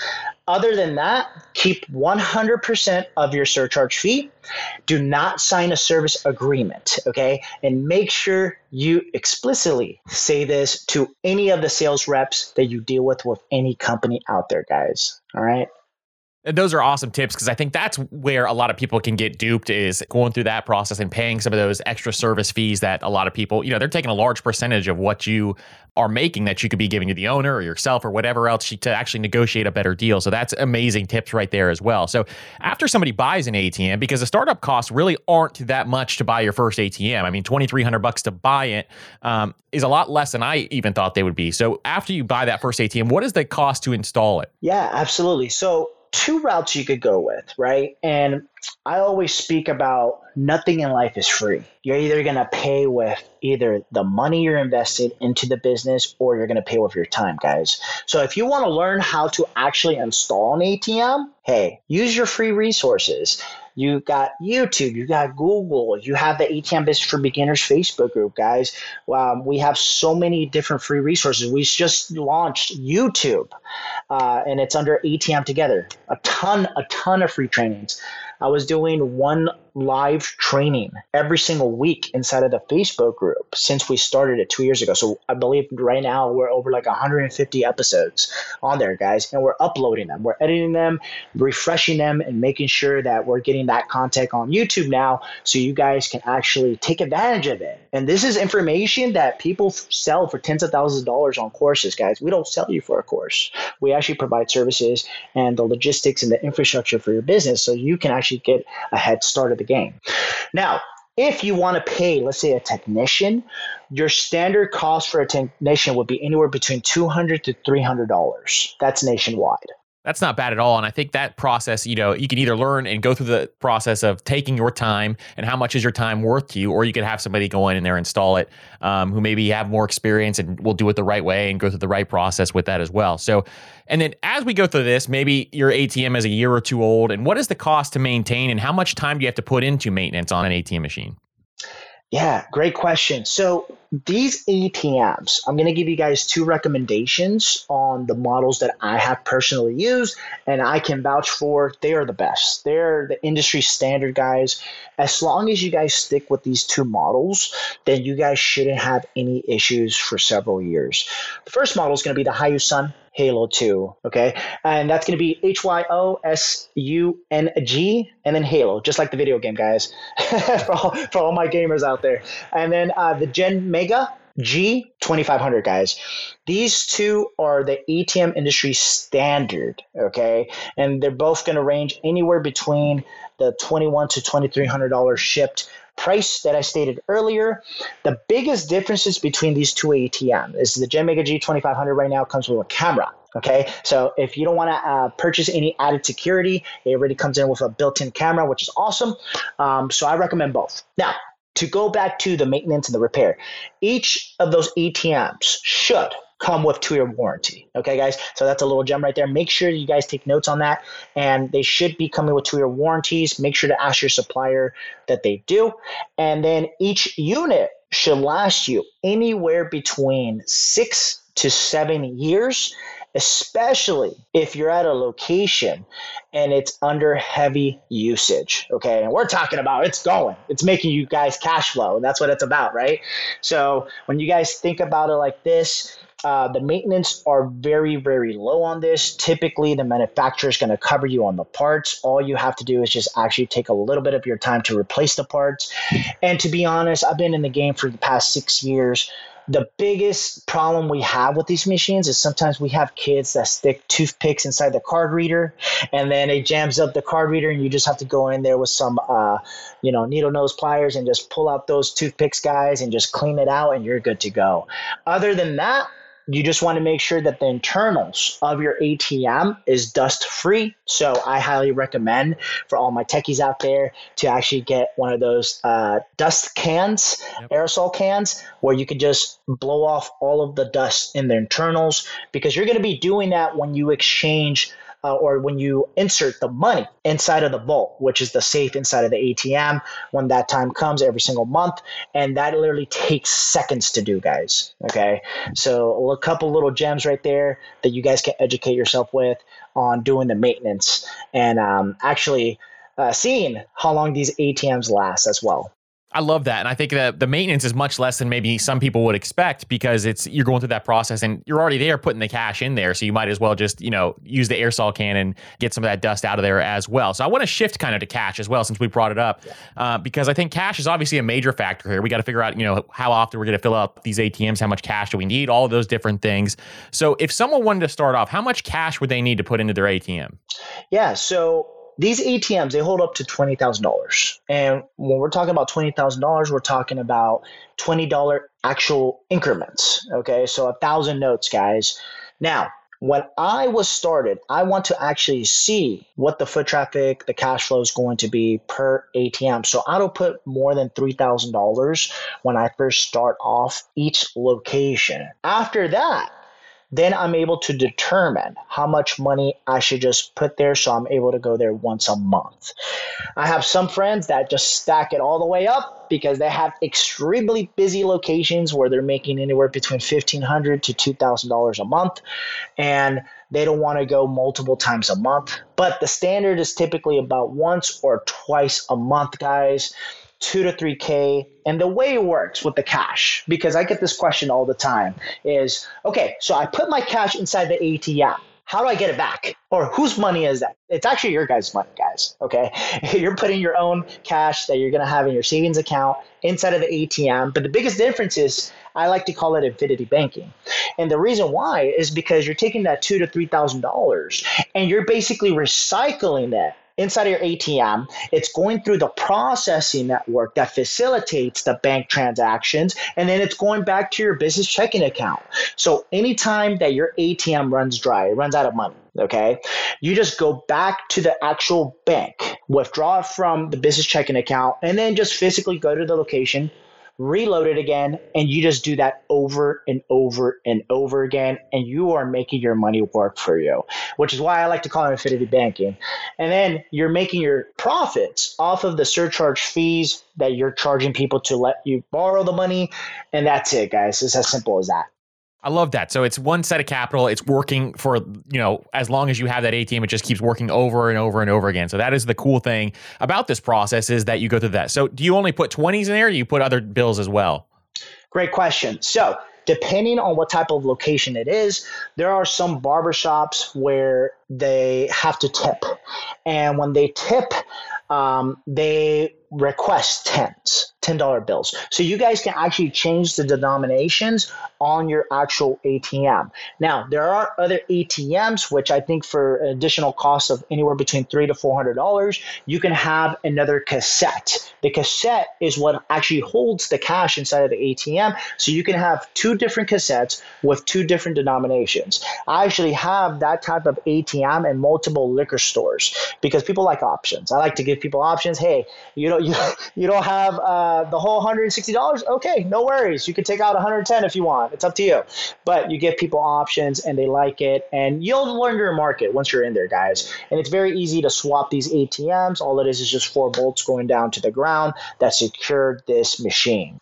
Other than that keep 100% of your surcharge fee. Do not sign a service agreement okay? And make sure you explicitly say this to any of the sales reps that you deal with with any company out there guys all right those are awesome tips because I think that's where a lot of people can get duped is going through that process and paying some of those extra service fees that a lot of people, you know, they're taking a large percentage of what you are making that you could be giving to the owner or yourself or whatever else to actually negotiate a better deal. So that's amazing tips right there as well. So after somebody buys an ATM, because the startup costs really aren't that much to buy your first ATM. I mean, 2300 bucks to buy it um, is a lot less than I even thought they would be. So after you buy that first ATM, what is the cost to install it? Yeah, absolutely. So two routes you could go with, right? And I always speak about nothing in life is free. You're either going to pay with either the money you're invested into the business or you're going to pay with your time, guys. So if you want to learn how to actually install an ATM, hey, use your free resources. You got YouTube, you got Google, you have the ATM Business for Beginners Facebook group, guys. Um, we have so many different free resources. We just launched YouTube, uh, and it's under ATM Together. A ton, a ton of free trainings. I was doing one live training every single week inside of the Facebook group since we started it two years ago. So I believe right now we're over like 150 episodes on there, guys, and we're uploading them. We're editing them, refreshing them, and making sure that we're getting that content on YouTube now so you guys can actually take advantage of it. And this is information that people sell for tens of thousands of dollars on courses, guys. We don't sell you for a course. We actually provide services and the logistics and the infrastructure for your business so you can actually get a head start of the the game. Now, if you want to pay, let's say, a technician, your standard cost for a technician would be anywhere between 200 to $300. That's nationwide. That's not bad at all. And I think that process, you know, you can either learn and go through the process of taking your time and how much is your time worth to you, or you could have somebody go in and there install it um, who maybe have more experience and will do it the right way and go through the right process with that as well. So, and then as we go through this, maybe your ATM is a year or two old. And what is the cost to maintain and how much time do you have to put into maintenance on an ATM machine? Yeah, great question. So these ATMs, I'm going to give you guys two recommendations on the models that I have personally used and I can vouch for. They are the best. They're the industry standard guys. As long as you guys stick with these two models, then you guys shouldn't have any issues for several years. The first model is going to be the Hyosung Halo 2. Okay. And that's going to be H Y O S U N G and then Halo, just like the video game, guys, for, all, for all my gamers out there. And then uh, the Genmega G 2500, guys. These two are the ATM industry standard. Okay. And they're both going to range anywhere between the 21 to $2,300 shipped price that I stated earlier. The biggest differences between these two ATM is the Genmega G2500 right now comes with a camera. Okay, so if you don't want to uh, purchase any added security, it already comes in with a built-in camera, which is awesome. Um, so I recommend both. Now, to go back to the maintenance and the repair, each of those ATMs should come with two year warranty. Okay, guys. So that's a little gem right there. Make sure you guys take notes on that. And they should be coming with two year warranties. Make sure to ask your supplier that they do. And then each unit should last you anywhere between six to seven years especially if you're at a location and it's under heavy usage. Okay. And we're talking about it's going, it's making you guys cash flow. And that's what it's about, right? So when you guys think about it like this, uh, the maintenance are very, very low on this. Typically, the manufacturer is going to cover you on the parts. All you have to do is just actually take a little bit of your time to replace the parts. And to be honest, I've been in the game for the past six years the biggest problem we have with these machines is sometimes we have kids that stick toothpicks inside the card reader and then it jams up the card reader and you just have to go in there with some uh, you know needle nose pliers and just pull out those toothpicks guys and just clean it out and you're good to go. Other than that you just want to make sure that the internals of your ATM is dust free. So I highly recommend for all my techies out there to actually get one of those uh, dust cans, yep. aerosol cans, where you can just blow off all of the dust in the internals because you're going to be doing that when you exchange uh, or when you insert the money inside of the vault, which is the safe inside of the ATM when that time comes every single month. And that literally takes seconds to do, guys. Okay. So a couple little gems right there that you guys can educate yourself with on doing the maintenance and um, actually uh, seeing how long these ATMs last as well. I love that. And I think that the maintenance is much less than maybe some people would expect because it's you're going through that process and you're already there putting the cash in there. So you might as well just, you know, use the aerosol can and get some of that dust out of there as well. So I want to shift kind of to cash as well since we brought it up uh, because I think cash is obviously a major factor here. We got to figure out, you know, how often we're going to fill up these ATMs, how much cash do we need, all of those different things. So if someone wanted to start off, how much cash would they need to put into their ATM? Yeah. So these ATMs they hold up to twenty thousand dollars, and when we're talking about twenty thousand dollars, we're talking about twenty dollar actual increments. Okay, so a thousand notes, guys. Now, when I was started, I want to actually see what the foot traffic, the cash flow is going to be per ATM. So I don't put more than $3,000 when I first start off each location. After that, then I'm able to determine how much money I should just put there so I'm able to go there once a month. I have some friends that just stack it all the way up because they have extremely busy locations where they're making anywhere between 1,500 to $2,000 a month and they don't want to go multiple times a month. But the standard is typically about once or twice a month, guys two to three K. And the way it works with the cash, because I get this question all the time, is okay, so I put my cash inside the ATM. How do I get it back? Or whose money is that? It's actually your guys' money, guys. Okay. You're putting your own cash that you're going to have in your savings account inside of the ATM. But the biggest difference is I like to call it infinity banking. And the reason why is because you're taking that two to three thousand dollars and you're basically recycling that inside of your ATM. It's going through the processing network that facilitates the bank transactions, and then it's going back to your business checking account. So anytime that your ATM runs dry, it runs out of money, okay, you just go back to the actual bank, withdraw it from the business checking account, and then just physically go to the location, reload it again, and you just do that over and over and over again, and you are making your money work for you, which is why I like to call it infinity banking. And then you're making your profits off of the surcharge fees that you're charging people to let you borrow the money, and that's it, guys. It's as simple as that. I love that. So it's one set of capital. It's working for, you know, as long as you have that ATM, it just keeps working over and over and over again. So that is the cool thing about this process is that you go through that. So do you only put 20s in there? Do you put other bills as well? Great question. So depending on what type of location it is, there are some barbershops where they have to tip. And when they tip, um, they request tens, $10 bills. So you guys can actually change the denominations on your actual ATM. Now, there are other ATMs, which I think for additional cost of anywhere between three to $400, you can have another cassette. The cassette is what actually holds the cash inside of the ATM. So you can have two different cassettes with two different denominations. I actually have that type of ATM in multiple liquor stores because people like options. I like to give people options. Hey, you know, you, you don't have uh, Uh, the whole $160 okay no worries. You can take out 110 if you want. It's up to you. But you give people options and they like it and you'll learn your market once you're in there guys. And it's very easy to swap these atms all it is is just four bolts going down to the ground that secure this machine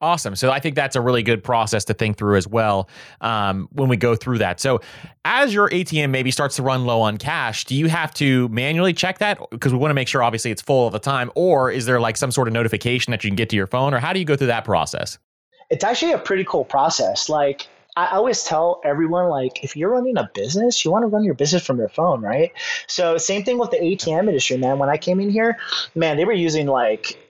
Awesome. So I think that's a really good process to think through as well um, when we go through that. So as your ATM maybe starts to run low on cash, do you have to manually check that because we want to make sure obviously it's full all the time, or is there like some sort of notification that you can get to your phone, or how do you go through that process? It's actually a pretty cool process. Like I always tell everyone like if you're running a business, you want to run your business from your phone, right? So same thing with the ATM industry, man. When I came in here, man, they were using like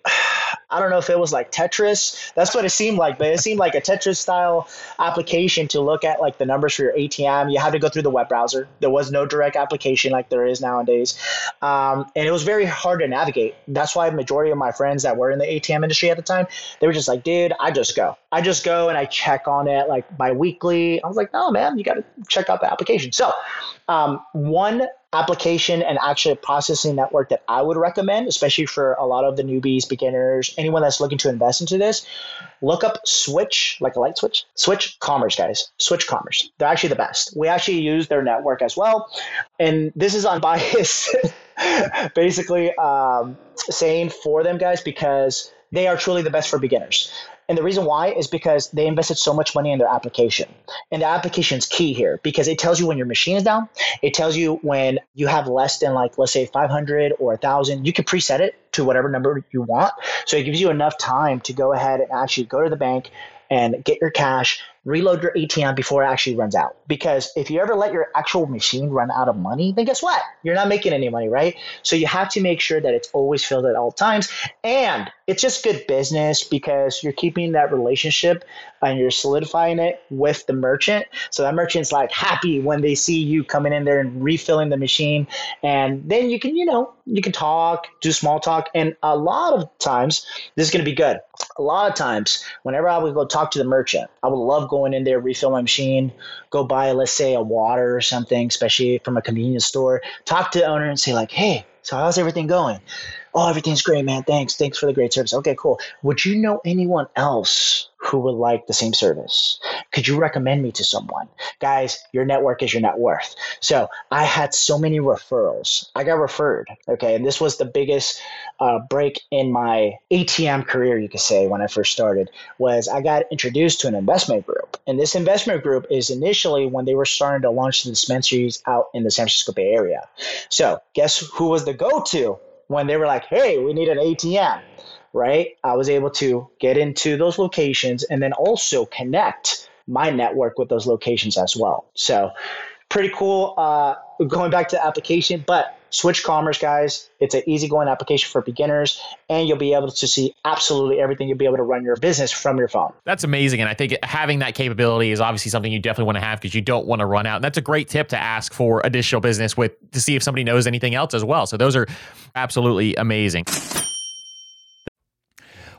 I don't know if it was like Tetris. That's what it seemed like, but it seemed like a Tetris style application to look at like the numbers for your ATM. You had to go through the web browser. There was no direct application like there is nowadays, um, and it was very hard to navigate. That's why majority of my friends that were in the ATM industry at the time, they were just like, "Dude, I just go. I just go and I check on it like bi-weekly. I was like, no, man, you got to check out the application. So, um, one application and actually processing network that I would recommend, especially for a lot of the newbies, beginners, anyone that's looking to invest into this, look up Switch, like a light switch, Switch Commerce, guys. Switch Commerce. They're actually the best. We actually use their network as well. And this is unbiased, basically um, saying for them, guys, because they are truly the best for beginners. And the reason why is because they invested so much money in their application. And the application is key here because it tells you when your machine is down. It tells you when you have less than like, let's say 500 or 1000. You can preset it to whatever number you want. So it gives you enough time to go ahead and actually go to the bank and get your cash reload your ATM before it actually runs out. Because if you ever let your actual machine run out of money, then guess what? You're not making any money, right? So you have to make sure that it's always filled at all times. And it's just good business because you're keeping that relationship and you're solidifying it with the merchant. So that merchant's like happy when they see you coming in there and refilling the machine. And then you can, you know, you can talk, do small talk. And a lot of times, this is going to be good. A lot of times, whenever I would go talk to the merchant, I would love going in there, refill my machine, go buy, let's say, a water or something, especially from a convenience store, talk to the owner and say, like, hey, so how's everything going? Oh, everything's great, man. Thanks. Thanks for the great service. Okay, cool. Would you know anyone else who would like the same service? Could you recommend me to someone? Guys, your network is your net worth. So I had so many referrals. I got referred. Okay. And this was the biggest uh, break in my ATM career, you could say, when I first started, was I got introduced to an investment group. And this investment group is initially when they were starting to launch the dispensaries out in the San Francisco Bay Area. So guess who was the go-to when they were like, hey, we need an ATM, right? I was able to get into those locations and then also connect my network with those locations as well. So, pretty cool. Uh, going back to the application, but Switch Commerce, guys, it's an easygoing application for beginners, and you'll be able to see absolutely everything. You'll be able to run your business from your phone. That's amazing. And I think having that capability is obviously something you definitely want to have because you don't want to run out. And that's a great tip to ask for additional business with to see if somebody knows anything else as well. So those are absolutely amazing.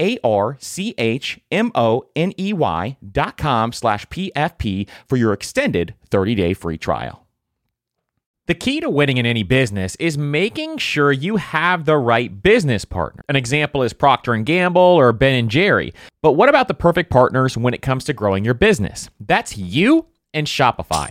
A R C H M O N E Y dot com slash PFP for your extended 30 day free trial. The key to winning in any business is making sure you have the right business partner. An example is Procter and Gamble or Ben and Jerry. But what about the perfect partners when it comes to growing your business? That's you and Shopify.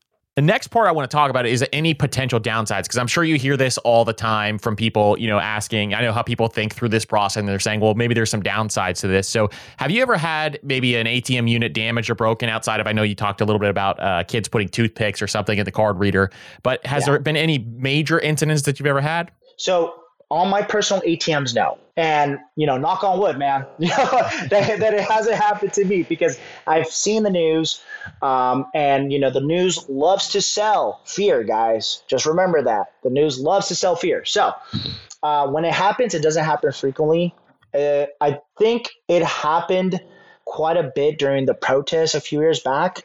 The next part I want to talk about is any potential downsides because I'm sure you hear this all the time from people, you know, asking. I know how people think through this process and they're saying, well, maybe there's some downsides to this. So, have you ever had maybe an ATM unit damaged or broken outside of? I know you talked a little bit about uh, kids putting toothpicks or something in the card reader, but has yeah. there been any major incidents that you've ever had? So, all my personal ATMs now. And, you know, knock on wood, man, that, that it hasn't happened to me because I've seen the news. Um, and, you know, the news loves to sell fear, guys. Just remember that. The news loves to sell fear. So uh, when it happens, it doesn't happen frequently. Uh, I think it happened quite a bit during the protests a few years back.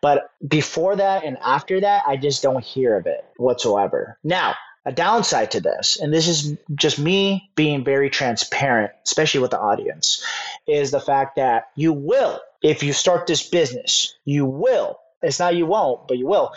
But before that and after that, I just don't hear of it whatsoever. Now, a downside to this, and this is just me being very transparent, especially with the audience, is the fact that you will, if you start this business, you will, it's not you won't, but you will,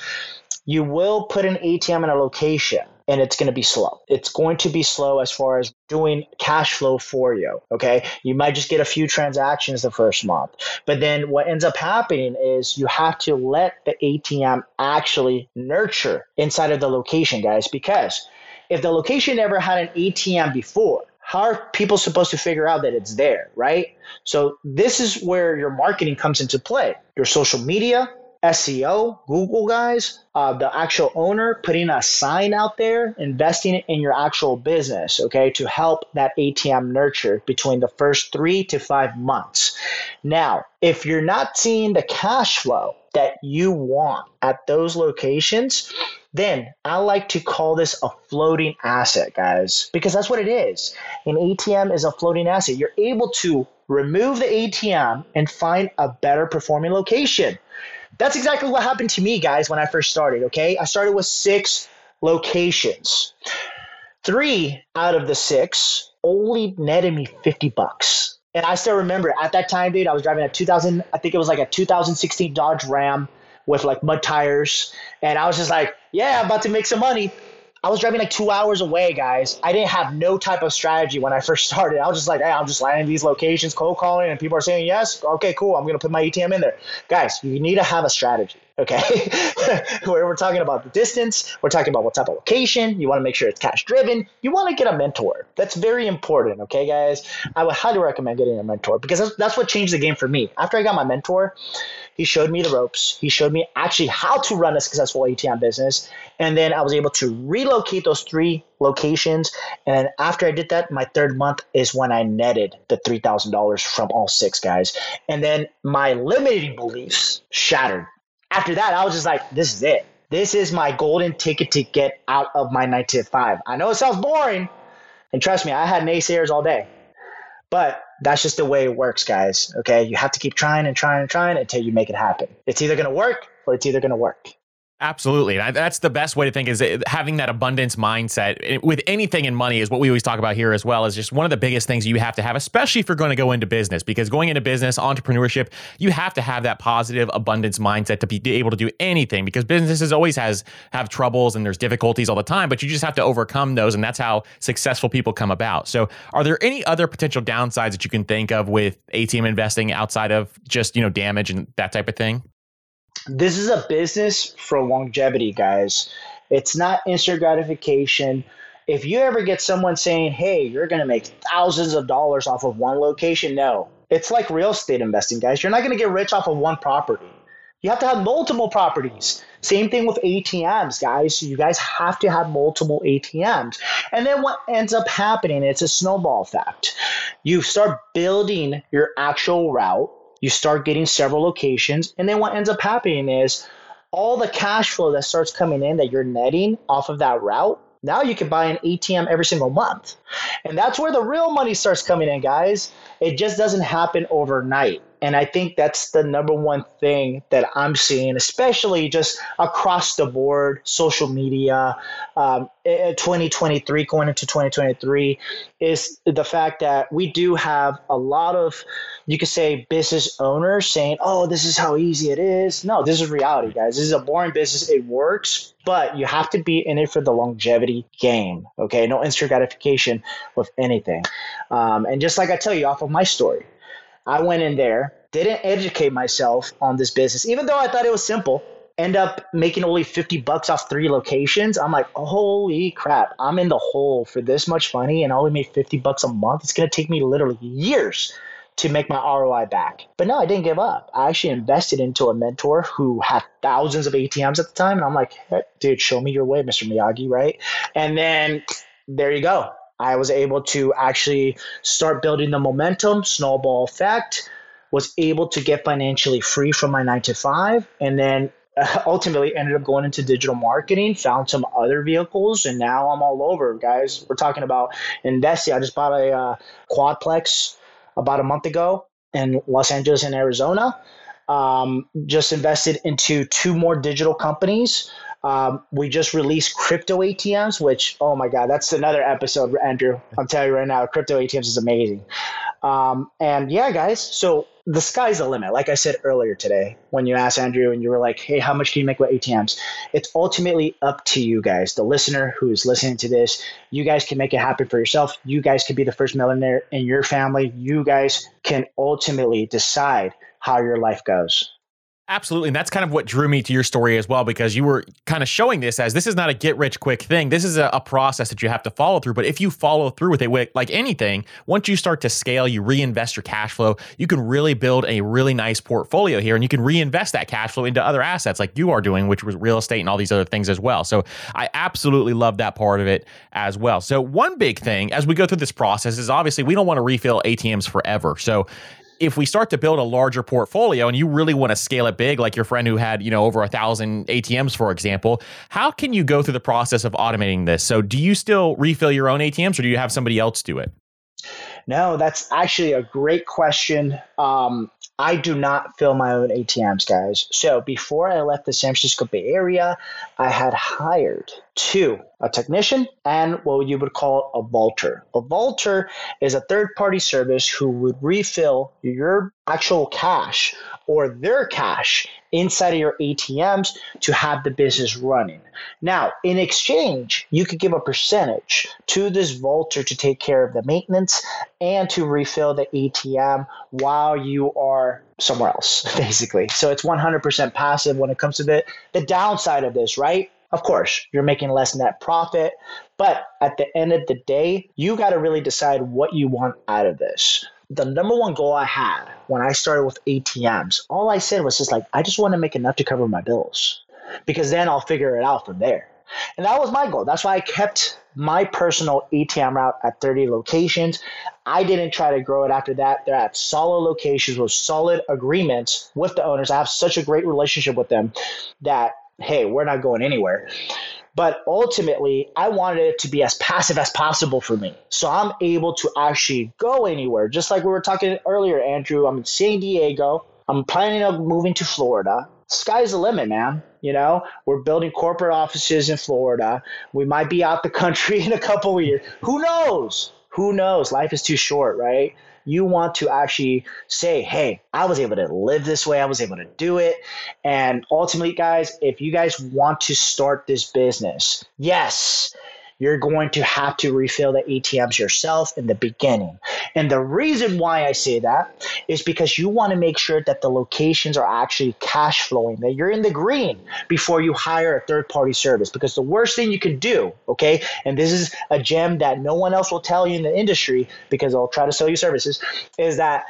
you will put an ATM in a location and it's going to be slow. It's going to be slow as far as doing cash flow for you. Okay. You might just get a few transactions the first month. But then what ends up happening is you have to let the ATM actually nurture inside of the location, guys, because if the location never had an ATM before, how are people supposed to figure out that it's there, right? So this is where your marketing comes into play. Your social media, SEO, Google guys, uh, the actual owner putting a sign out there, investing in your actual business, okay, to help that ATM nurture between the first three to five months. Now, if you're not seeing the cash flow that you want at those locations, then I like to call this a floating asset, guys, because that's what it is. An ATM is a floating asset. You're able to remove the ATM and find a better performing location. That's exactly what happened to me, guys, when I first started. Okay. I started with six locations. Three out of the six only netted me 50 bucks. And I still remember at that time, dude, I was driving a 2000, I think it was like a 2016 Dodge Ram with like mud tires. And I was just like, yeah, I'm about to make some money. I was driving like two hours away, guys. I didn't have no type of strategy when I first started. I was just like, hey, I'm just landing these locations, cold calling, and people are saying yes. Okay, cool. I'm gonna put my ATM in there. Guys, you need to have a strategy. Okay, we're talking about the distance. We're talking about what type of location. You want to make sure it's cash driven. You want to get a mentor. That's very important. Okay, guys. I would highly recommend getting a mentor because that's, that's what changed the game for me. After I got my mentor, he showed me the ropes. He showed me actually how to run a successful ATM business. And then I was able to relocate those three locations. And after I did that, my third month is when I netted the $3,000 from all six guys. And then my limiting beliefs shattered. After that, I was just like, this is it. This is my golden ticket to get out of my 9 to 5. I know it sounds boring. And trust me, I had naysayers all day. But That's just the way it works, guys. Okay. You have to keep trying and trying and trying until you make it happen. It's either to work or it's either to work. Absolutely. And that's the best way to think is having that abundance mindset eh, with anything in money is what we always talk about here as well is just one of the biggest things you have to have, especially if you're going to go into business, because going into business, entrepreneurship, you have to have that positive abundance mindset to be able to do anything because businesses always has have troubles and there's difficulties all the time, but you just have to overcome those. And that's how successful people come about. So are there any other potential downsides that you can think of with ATM investing outside of just, you know, damage and that type of thing? This is a business for longevity, guys. It's not instant gratification. If you ever get someone saying, hey, you're going to make thousands of dollars off of one location, no. It's like real estate investing, guys. You're not going to get rich off of one property. You have to have multiple properties. Same thing with ATMs, guys. You guys have to have multiple ATMs. And then what ends up happening, it's a snowball effect. You start building your actual route you start getting several locations. And then what ends up happening is all the cash flow that starts coming in that you're netting off of that route, now you can buy an ATM every single month. And that's where the real money starts coming in, guys. It just doesn't happen overnight. And I think that's the number one thing that I'm seeing, especially just across the board, social media, um, 2023 going into 2023, is the fact that we do have a lot of, you could say, business owners saying, oh, this is how easy it is. No, this is reality, guys. This is a boring business. It works, but you have to be in it for the longevity game. Okay. No instant gratification with anything. Um, and just like I tell you off of my story, I went in there, didn't educate myself on this business, even though I thought it was simple. End up making only 50 bucks off three locations. I'm like, holy crap, I'm in the hole for this much money and only made 50 bucks a month. It's going to take me literally years to make my ROI back. But no, I didn't give up. I actually invested into a mentor who had thousands of ATMs at the time. And I'm like, hey, dude, show me your way, Mr. Miyagi, right? And then there you go. I was able to actually start building the momentum, snowball effect, was able to get financially free from my nine to five, and then ultimately ended up going into digital marketing, found some other vehicles, and now I'm all over, guys. We're talking about investing. I just bought a uh, quadplex about a month ago in Los Angeles and Arizona. Um, just invested into two more digital companies. Um, we just released crypto ATMs, which, oh my God, that's another episode, Andrew. I'm telling you right now, crypto ATMs is amazing. Um, and yeah, guys, so the sky's the limit. Like I said earlier today, when you asked Andrew and you were like, hey, how much can you make with ATMs? It's ultimately up to you guys, the listener who is listening to this. You guys can make it happen for yourself. You guys can be the first millionaire in your family. You guys can ultimately decide how your life goes. Absolutely. And that's kind of what drew me to your story as well, because you were kind of showing this as this is not a get rich quick thing. This is a, a, process that you have to follow through. But if you follow through with it, like anything, once you start to scale, you reinvest your cash flow, you can really build a really nice portfolio here and you can reinvest that cash flow into other assets like you are doing, which was real estate and all these other things as well. So I absolutely love that part of it as well. So, one big thing as we go through this process is obviously we don't want to refill ATMs forever. So, if we start to build a larger portfolio and you really want to scale it big, like your friend who had, you know, over a thousand ATMs, for example, how can you go through the process of automating this? So do you still refill your own ATMs or do you have somebody else do it? No, that's actually a great question. Um, I do not fill my own ATMs, guys. So before I left the San Francisco Bay Area, I had hired two a technician and what you would call a vaulter. A vaulter is a third party service who would refill your actual cash or their cash inside of your ATMs to have the business running. Now, in exchange, you could give a percentage to this vaulter to take care of the maintenance and to refill the ATM while you are somewhere else, basically. So it's 100% passive when it comes to the, the downside of this, right? Of course, you're making less net profit, but at the end of the day, you got to really decide what you want out of this. The number one goal I had when I started with ATMs, all I said was just like, I just want to make enough to cover my bills because then I'll figure it out from there. And that was my goal. That's why I kept my personal ATM route at 30 locations. I didn't try to grow it after that. They're at solid locations with solid agreements with the owners. I have such a great relationship with them that hey, we're not going anywhere. But ultimately, I wanted it to be as passive as possible for me. So I'm able to actually go anywhere. Just like we were talking earlier, Andrew, I'm in San Diego. I'm planning on moving to Florida. Sky's the limit, man. You know, we're building corporate offices in Florida. We might be out the country in a couple of years. Who knows? Who knows? Life is too short, right? You want to actually say, hey, I was able to live this way. I was able to do it. And ultimately, guys, if you guys want to start this business, yes, you're going to have to refill the ATMs yourself in the beginning. And the reason why I say that is because you want to make sure that the locations are actually cash flowing, that you're in the green before you hire a third party service. Because the worst thing you can do, okay, and this is a gem that no one else will tell you in the industry because they'll try to sell you services, is that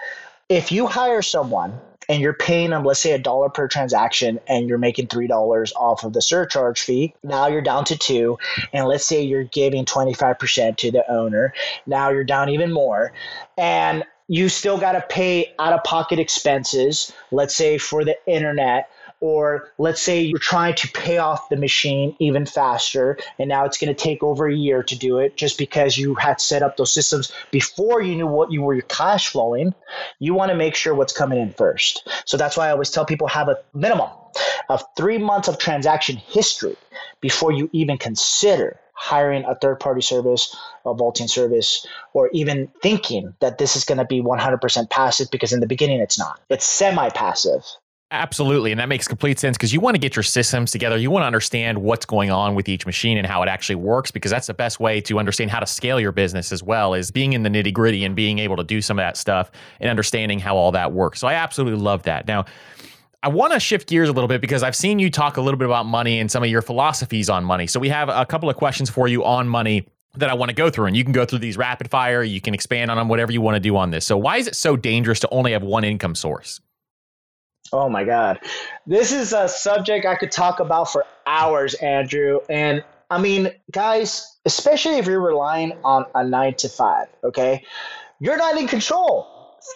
if you hire someone and you're paying them, let's say, a dollar per transaction, and you're making three dollars off of the surcharge fee. Now you're down to two, and let's say you're giving 25% to the owner. Now you're down even more, and you still got to pay out of pocket expenses, let's say for the internet or let's say you're trying to pay off the machine even faster and now it's going to take over a year to do it just because you had set up those systems before you knew what you were cash flowing you want to make sure what's coming in first so that's why i always tell people have a minimum of three months of transaction history before you even consider hiring a third party service, a vaulting service, or even thinking that this is going to be 100% passive because in the beginning it's not. It's semi passive. Absolutely. And that makes complete sense because you want to get your systems together. You want to understand what's going on with each machine and how it actually works because that's the best way to understand how to scale your business as well is being in the nitty gritty and being able to do some of that stuff and understanding how all that works. So I absolutely love that. Now, I want to shift gears a little bit because I've seen you talk a little bit about money and some of your philosophies on money. So we have a couple of questions for you on money that I want to go through. And you can go through these rapid fire, you can expand on them, whatever you want to do on this. So, why is it so dangerous to only have one income source? Oh my God. This is a subject I could talk about for hours, Andrew. And I mean, guys, especially if you're relying on a nine to five, okay, you're not in control.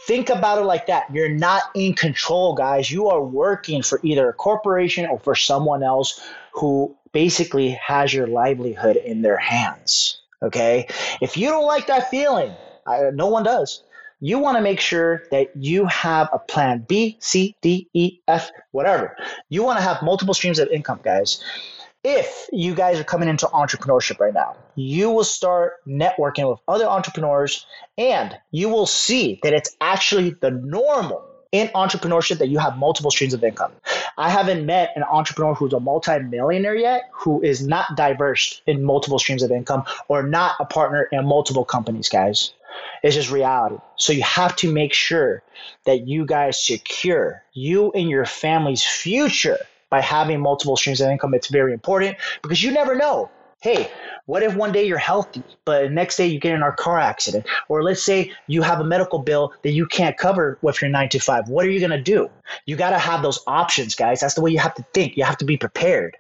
Think about it like that. You're not in control, guys. You are working for either a corporation or for someone else who basically has your livelihood in their hands. Okay. If you don't like that feeling, I, no one does you want to make sure that you have a plan B, C, D, E, F, whatever. You want to have multiple streams of income, guys. If you guys are coming into entrepreneurship right now, you will start networking with other entrepreneurs and you will see that it's actually the normal in entrepreneurship that you have multiple streams of income. I haven't met an entrepreneur who's a multimillionaire yet who is not diverse in multiple streams of income or not a partner in multiple companies, guys. It's just reality. So you have to make sure that you guys secure you and your family's future by having multiple streams of income. It's very important because you never know. Hey, what if one day you're healthy, but the next day you get in a car accident? Or let's say you have a medical bill that you can't cover with your nine to five. What are you going to do? You got to have those options, guys. That's the way you have to think. You have to be prepared.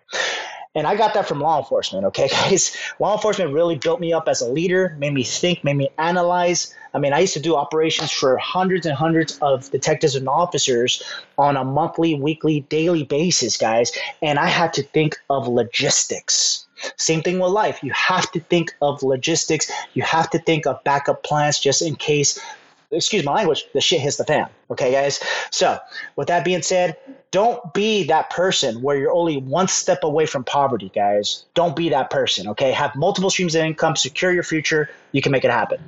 And I got that from law enforcement, okay, guys? Law enforcement really built me up as a leader, made me think, made me analyze. I mean, I used to do operations for hundreds and hundreds of detectives and officers on a monthly, weekly, daily basis, guys. And I had to think of logistics. Same thing with life. You have to think of logistics. You have to think of backup plans just in case excuse my language, the shit hits the fan. Okay, guys. So, with that being said, don't be that person where you're only one step away from poverty, guys. Don't be that person. Okay, have multiple streams of income, secure your future. You can make it happen.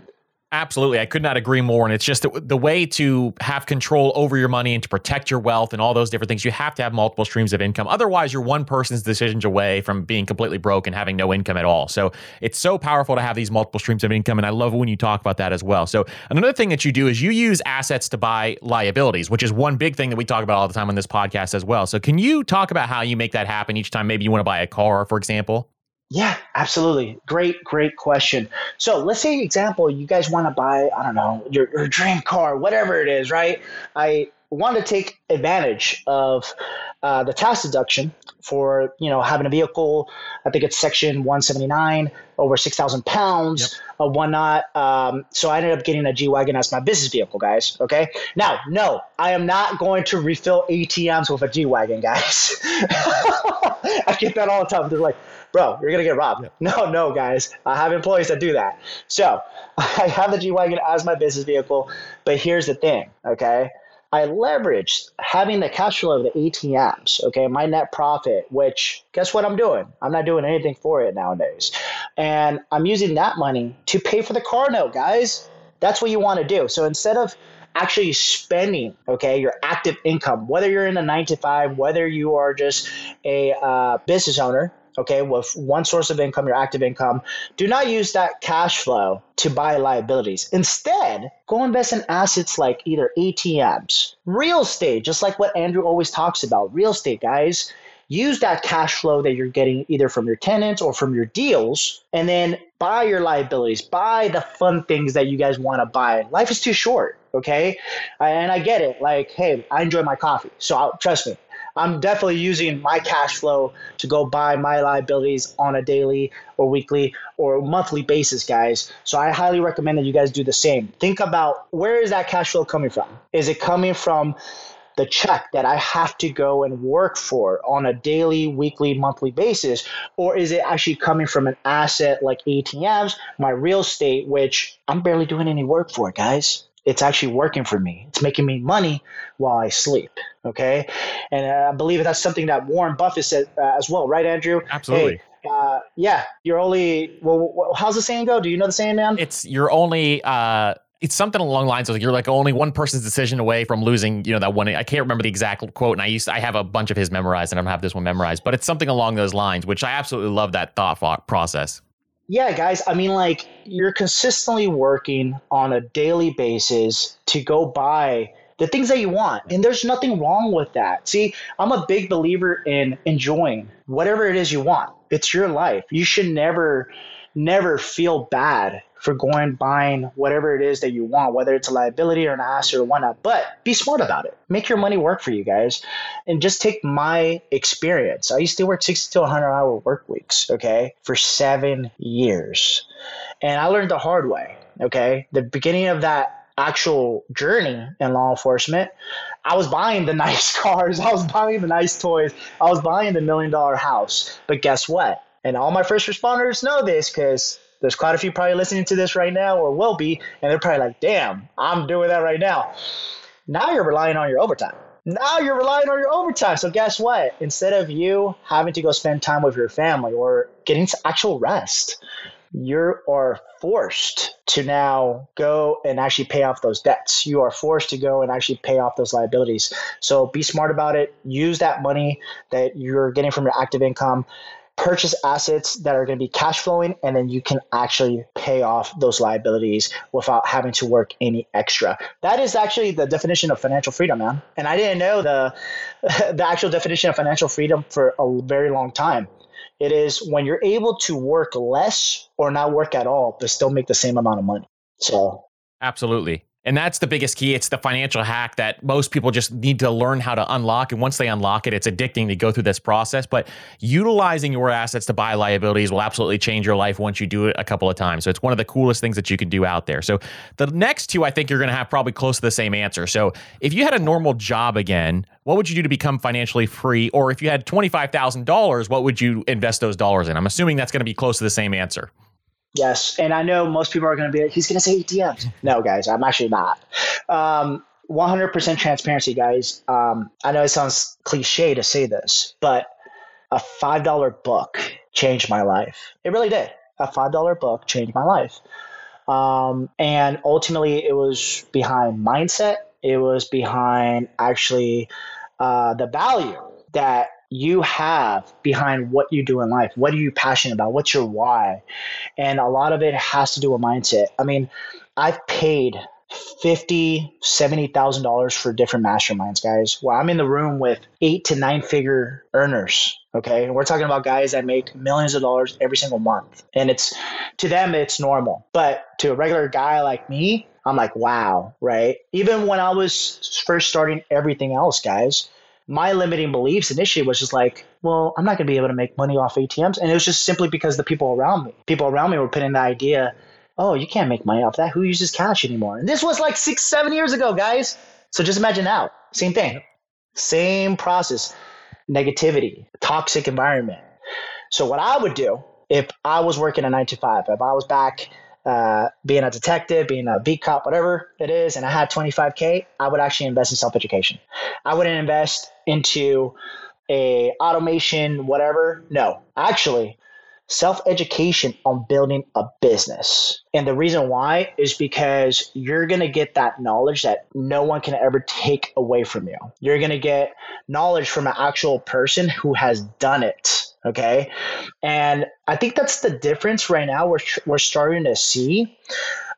Absolutely. I could not agree more. And it's just the way to have control over your money and to protect your wealth and all those different things, you have to have multiple streams of income. Otherwise, you're one person's decisions away from being completely broke and having no income at all. So it's so powerful to have these multiple streams of income. And I love when you talk about that as well. So another thing that you do is you use assets to buy liabilities, which is one big thing that we talk about all the time on this podcast as well. So can you talk about how you make that happen each time maybe you want to buy a car, for example? Yeah, absolutely. Great, great question. So let's say, example, you guys want to buy, I don't know, your, your dream car, whatever it is, right? I want to take advantage of uh, the tax deduction for you know having a vehicle. I think it's section 179 over 6,000 pounds. Or whatnot. Um, so I ended up getting a G Wagon as my business vehicle, guys. Okay. Now, no, I am not going to refill ATMs with a G Wagon, guys. I get that all the time. They're like, bro, you're going to get robbed. Yeah. No, no, guys. I have employees that do that. So I have the G Wagon as my business vehicle. But here's the thing, okay? I leveraged having the cash flow of the ATMs, okay, my net profit, which guess what I'm doing? I'm not doing anything for it nowadays. And I'm using that money to pay for the car note, guys. That's what you want to do. So instead of actually spending, okay, your active income, whether you're in a nine to five, whether you are just a uh, business owner, okay, with one source of income, your active income, do not use that cash flow to buy liabilities. Instead, go invest in assets like either ATMs, real estate, just like what Andrew always talks about. Real estate, guys. Use that cash flow that you're getting either from your tenants or from your deals, and then buy your liabilities, buy the fun things that you guys want to buy. Life is too short, okay? And I get it. Like, hey, I enjoy my coffee. So I'll, trust me, I'm definitely using my cash flow to go buy my liabilities on a daily or weekly or monthly basis, guys. So I highly recommend that you guys do the same. Think about where is that cash flow coming from? Is it coming from the check that I have to go and work for on a daily, weekly, monthly basis? Or is it actually coming from an asset like ATMs, my real estate, which I'm barely doing any work for, guys? It's actually working for me. It's making me money while I sleep. Okay. And uh, I believe that's something that Warren Buffett said uh, as well, right, Andrew? Absolutely. Hey, uh, yeah, you're only, well, how's the saying go? Do you know the saying, man? It's you're only, uh, it's something along the lines of you're like only one person's decision away from losing, you know, that one. I can't remember the exact quote, and I used I have a bunch of his memorized, and I don't have this one memorized, but it's something along those lines, which I absolutely love that thought process yeah, guys, I mean, like, you're consistently working on a daily basis to go buy the things that you want. And there's nothing wrong with that. See, I'm a big believer in enjoying whatever it is you want. It's your life. You should never, never feel bad for going buying whatever it is that you want, whether it's a liability or an asset or whatnot. But be smart about it. Make your money work for you guys, and just take my experience. I used to work sixty to one hundred hour work weeks, okay, for seven years, and I learned the hard way. Okay, the beginning of that actual journey in law enforcement, I was buying the nice cars, I was buying the nice toys, I was buying the million dollar house. But guess what? And all my first responders know this because there's quite a few probably listening to this right now or will be, and they're probably like, damn, I'm doing that right now. Now you're relying on your overtime. Now you're relying on your overtime. So guess what? Instead of you having to go spend time with your family or getting actual rest, you are forced to now go and actually pay off those debts. You are forced to go and actually pay off those liabilities. So be smart about it. Use that money that you're getting from your active income purchase assets that are going to be cash flowing and then you can actually pay off those liabilities without having to work any extra. That is actually the definition of financial freedom man. And i didn't know the the actual definition of financial freedom for a very long time. It is when you're able to work less or not work at all but still make the same amount of money. So absolutely and that's the biggest key. It's the financial hack that most people just need to learn how to unlock. And once they unlock it, it's addicting to go through this process. But utilizing your assets to buy liabilities will absolutely change your life once you do it a couple of times. So it's one of the coolest things that you can do out there. So the next two, I think you're going to have probably close to the same answer. So if you had a normal job again, what would you do to become financially free? Or if you had $25,000, what would you invest those dollars in? I'm assuming that's going to be close to the same answer. Yes, and I know most people are going to be like, he's going to say ATMs. No, guys, I'm actually not. Um, 100% transparency, guys. Um, I know it sounds cliche to say this, but a $5 book changed my life. It really did. A $5 book changed my life. Um, and ultimately, it was behind mindset, it was behind actually uh, the value that you have behind what you do in life. What are you passionate about? What's your why? And a lot of it has to do with mindset. I mean, I've paid fifty, seventy thousand dollars for different masterminds, guys. Where I'm in the room with eight to nine figure earners. Okay, and we're talking about guys that make millions of dollars every single month, and it's to them it's normal, but to a regular guy like me, I'm like, wow, right? Even when I was first starting everything else, guys, my limiting beliefs initially was just like, well, I'm not going to be able to make money off ATMs. And it was just simply because the people around me, people around me were putting the idea Oh, you can't make money off that. Who uses cash anymore? And this was like six, seven years ago, guys. So just imagine now. Same thing. Same process. Negativity, toxic environment. So what I would do if I was working a nine to five, if I was back uh, being a detective, being a beat cop, whatever it is, and I had 25K, I would actually invest in self education. I wouldn't invest into a automation, whatever. No, actually, self education on building a business. And the reason why is because you're going to get that knowledge that no one can ever take away from you. You're going to get knowledge from an actual person who has done it. Okay. And I think that's the difference right now we're, we're starting to see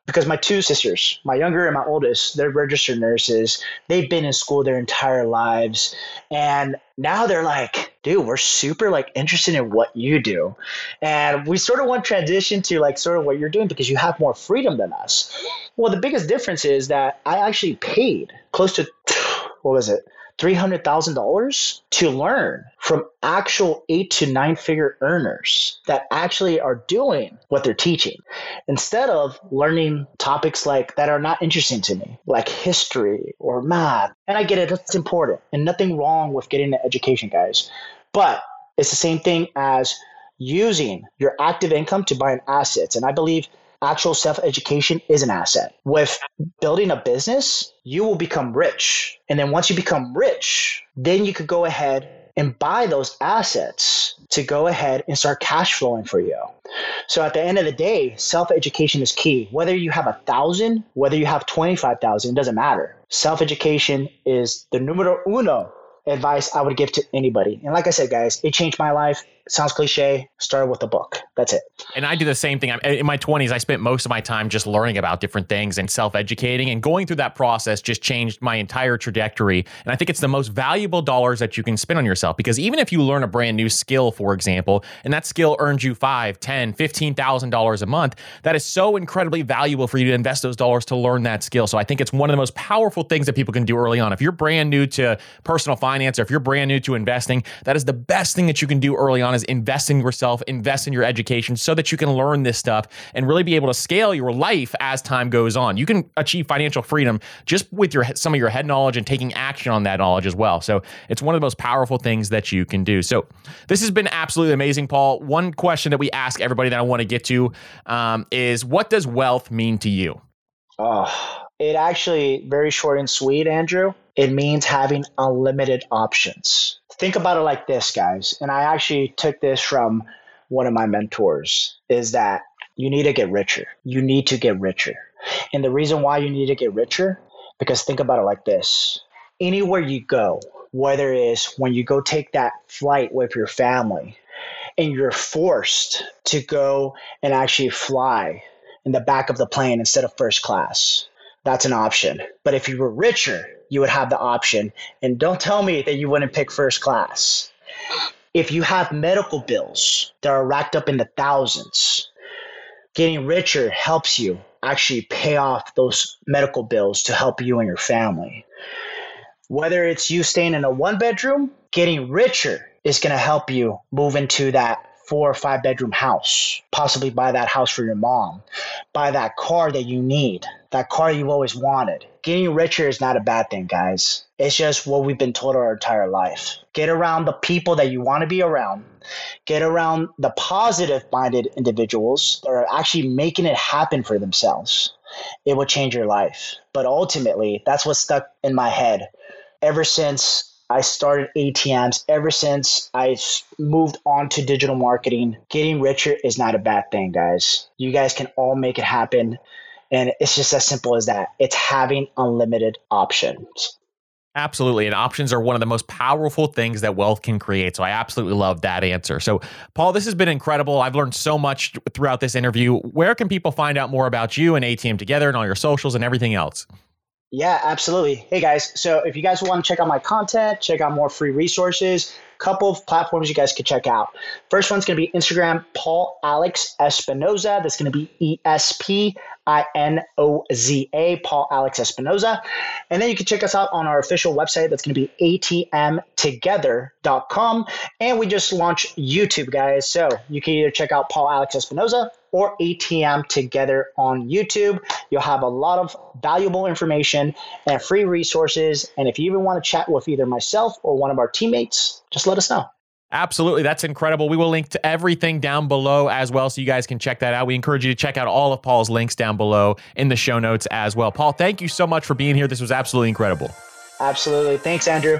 because my two sisters, my younger and my oldest, they're registered nurses. They've been in school their entire lives. And now they're like, dude, we're super like interested in what you do. And we sort of want transition to like sort of what you're doing because you have more freedom than us. Well, the biggest difference is that I actually paid close to what was it? $300,000 to learn from actual eight to nine figure earners that actually are doing what they're teaching instead of learning topics like that are not interesting to me, like history or math. And I get it, that's important and nothing wrong with getting an education, guys. But it's the same thing as using your active income to buy an assets. And I believe actual self education is an asset. With building a business, you will become rich. And then once you become rich, then you could go ahead and buy those assets to go ahead and start cash flowing for you. So at the end of the day, self education is key. Whether you have a thousand, whether you have 25,000, it doesn't matter. Self education is the numero uno advice I would give to anybody. And like I said, guys, it changed my life sounds cliche. Started with a book. That's it. And I do the same thing. In my 20s, I spent most of my time just learning about different things and self educating. And going through that process just changed my entire trajectory. And I think it's the most valuable dollars that you can spend on yourself because even if you learn a brand new skill, for example, and that skill earns you five, ten, fifteen thousand dollars a month, that is so incredibly valuable for you to invest those dollars to learn that skill. So I think it's one of the most powerful things that people can do early on. If you're brand new to personal finance or if you're brand new to investing, that is the best thing that you can do early on is invest in yourself, invest in your education so that you can learn this stuff and really be able to scale your life as time goes on. You can achieve financial freedom just with your some of your head knowledge and taking action on that knowledge as well. So it's one of the most powerful things that you can do. So this has been absolutely amazing, Paul. One question that we ask everybody that I want to get to um, is what does wealth mean to you? Oh, it actually very short and sweet, Andrew. It means having unlimited options think about it like this, guys. And I actually took this from one of my mentors is that you need to get richer. You need to get richer. And the reason why you need to get richer, because think about it like this anywhere you go, whether it is when you go take that flight with your family and you're forced to go and actually fly in the back of the plane instead of first class, that's an option. But if you were richer, you would have the option. And don't tell me that you wouldn't pick first class. If you have medical bills that are racked up in the thousands, getting richer helps you actually pay off those medical bills to help you and your family. Whether it's you staying in a one bedroom, getting richer is going to help you move into that four or five bedroom house, possibly buy that house for your mom, buy that car that you need, that car you've always wanted. Getting richer is not a bad thing, guys. It's just what we've been told our entire life. Get around the people that you want to be around. Get around the positive minded individuals that are actually making it happen for themselves. It will change your life. But ultimately, that's what stuck in my head ever since I started ATMs ever since I moved on to digital marketing. Getting richer is not a bad thing, guys. You guys can all make it happen. And it's just as simple as that. It's having unlimited options. Absolutely. And options are one of the most powerful things that wealth can create. So I absolutely love that answer. So, Paul, this has been incredible. I've learned so much throughout this interview. Where can people find out more about you and ATM Together and all your socials and everything else? Yeah, absolutely. Hey guys, so if you guys want to check out my content, check out more free resources, couple of platforms you guys could check out. First one's going to be Instagram, Paul Alex Espinoza. That's going to be E S P I N O Z A, Paul Alex Espinoza. And then you can check us out on our official website. That's going to be atmtogether.com. And we just launched YouTube, guys. So you can either check out Paul Alex Espinoza or ATM together on YouTube. You'll have a lot of valuable information and free resources. And if you even want to chat with either myself or one of our teammates, just let us know. Absolutely. That's incredible. We will link to everything down below as well so you guys can check that out. We encourage you to check out all of Paul's links down below in the show notes as well. Paul, thank you so much for being here. This was absolutely incredible. Absolutely. Thanks, Andrew.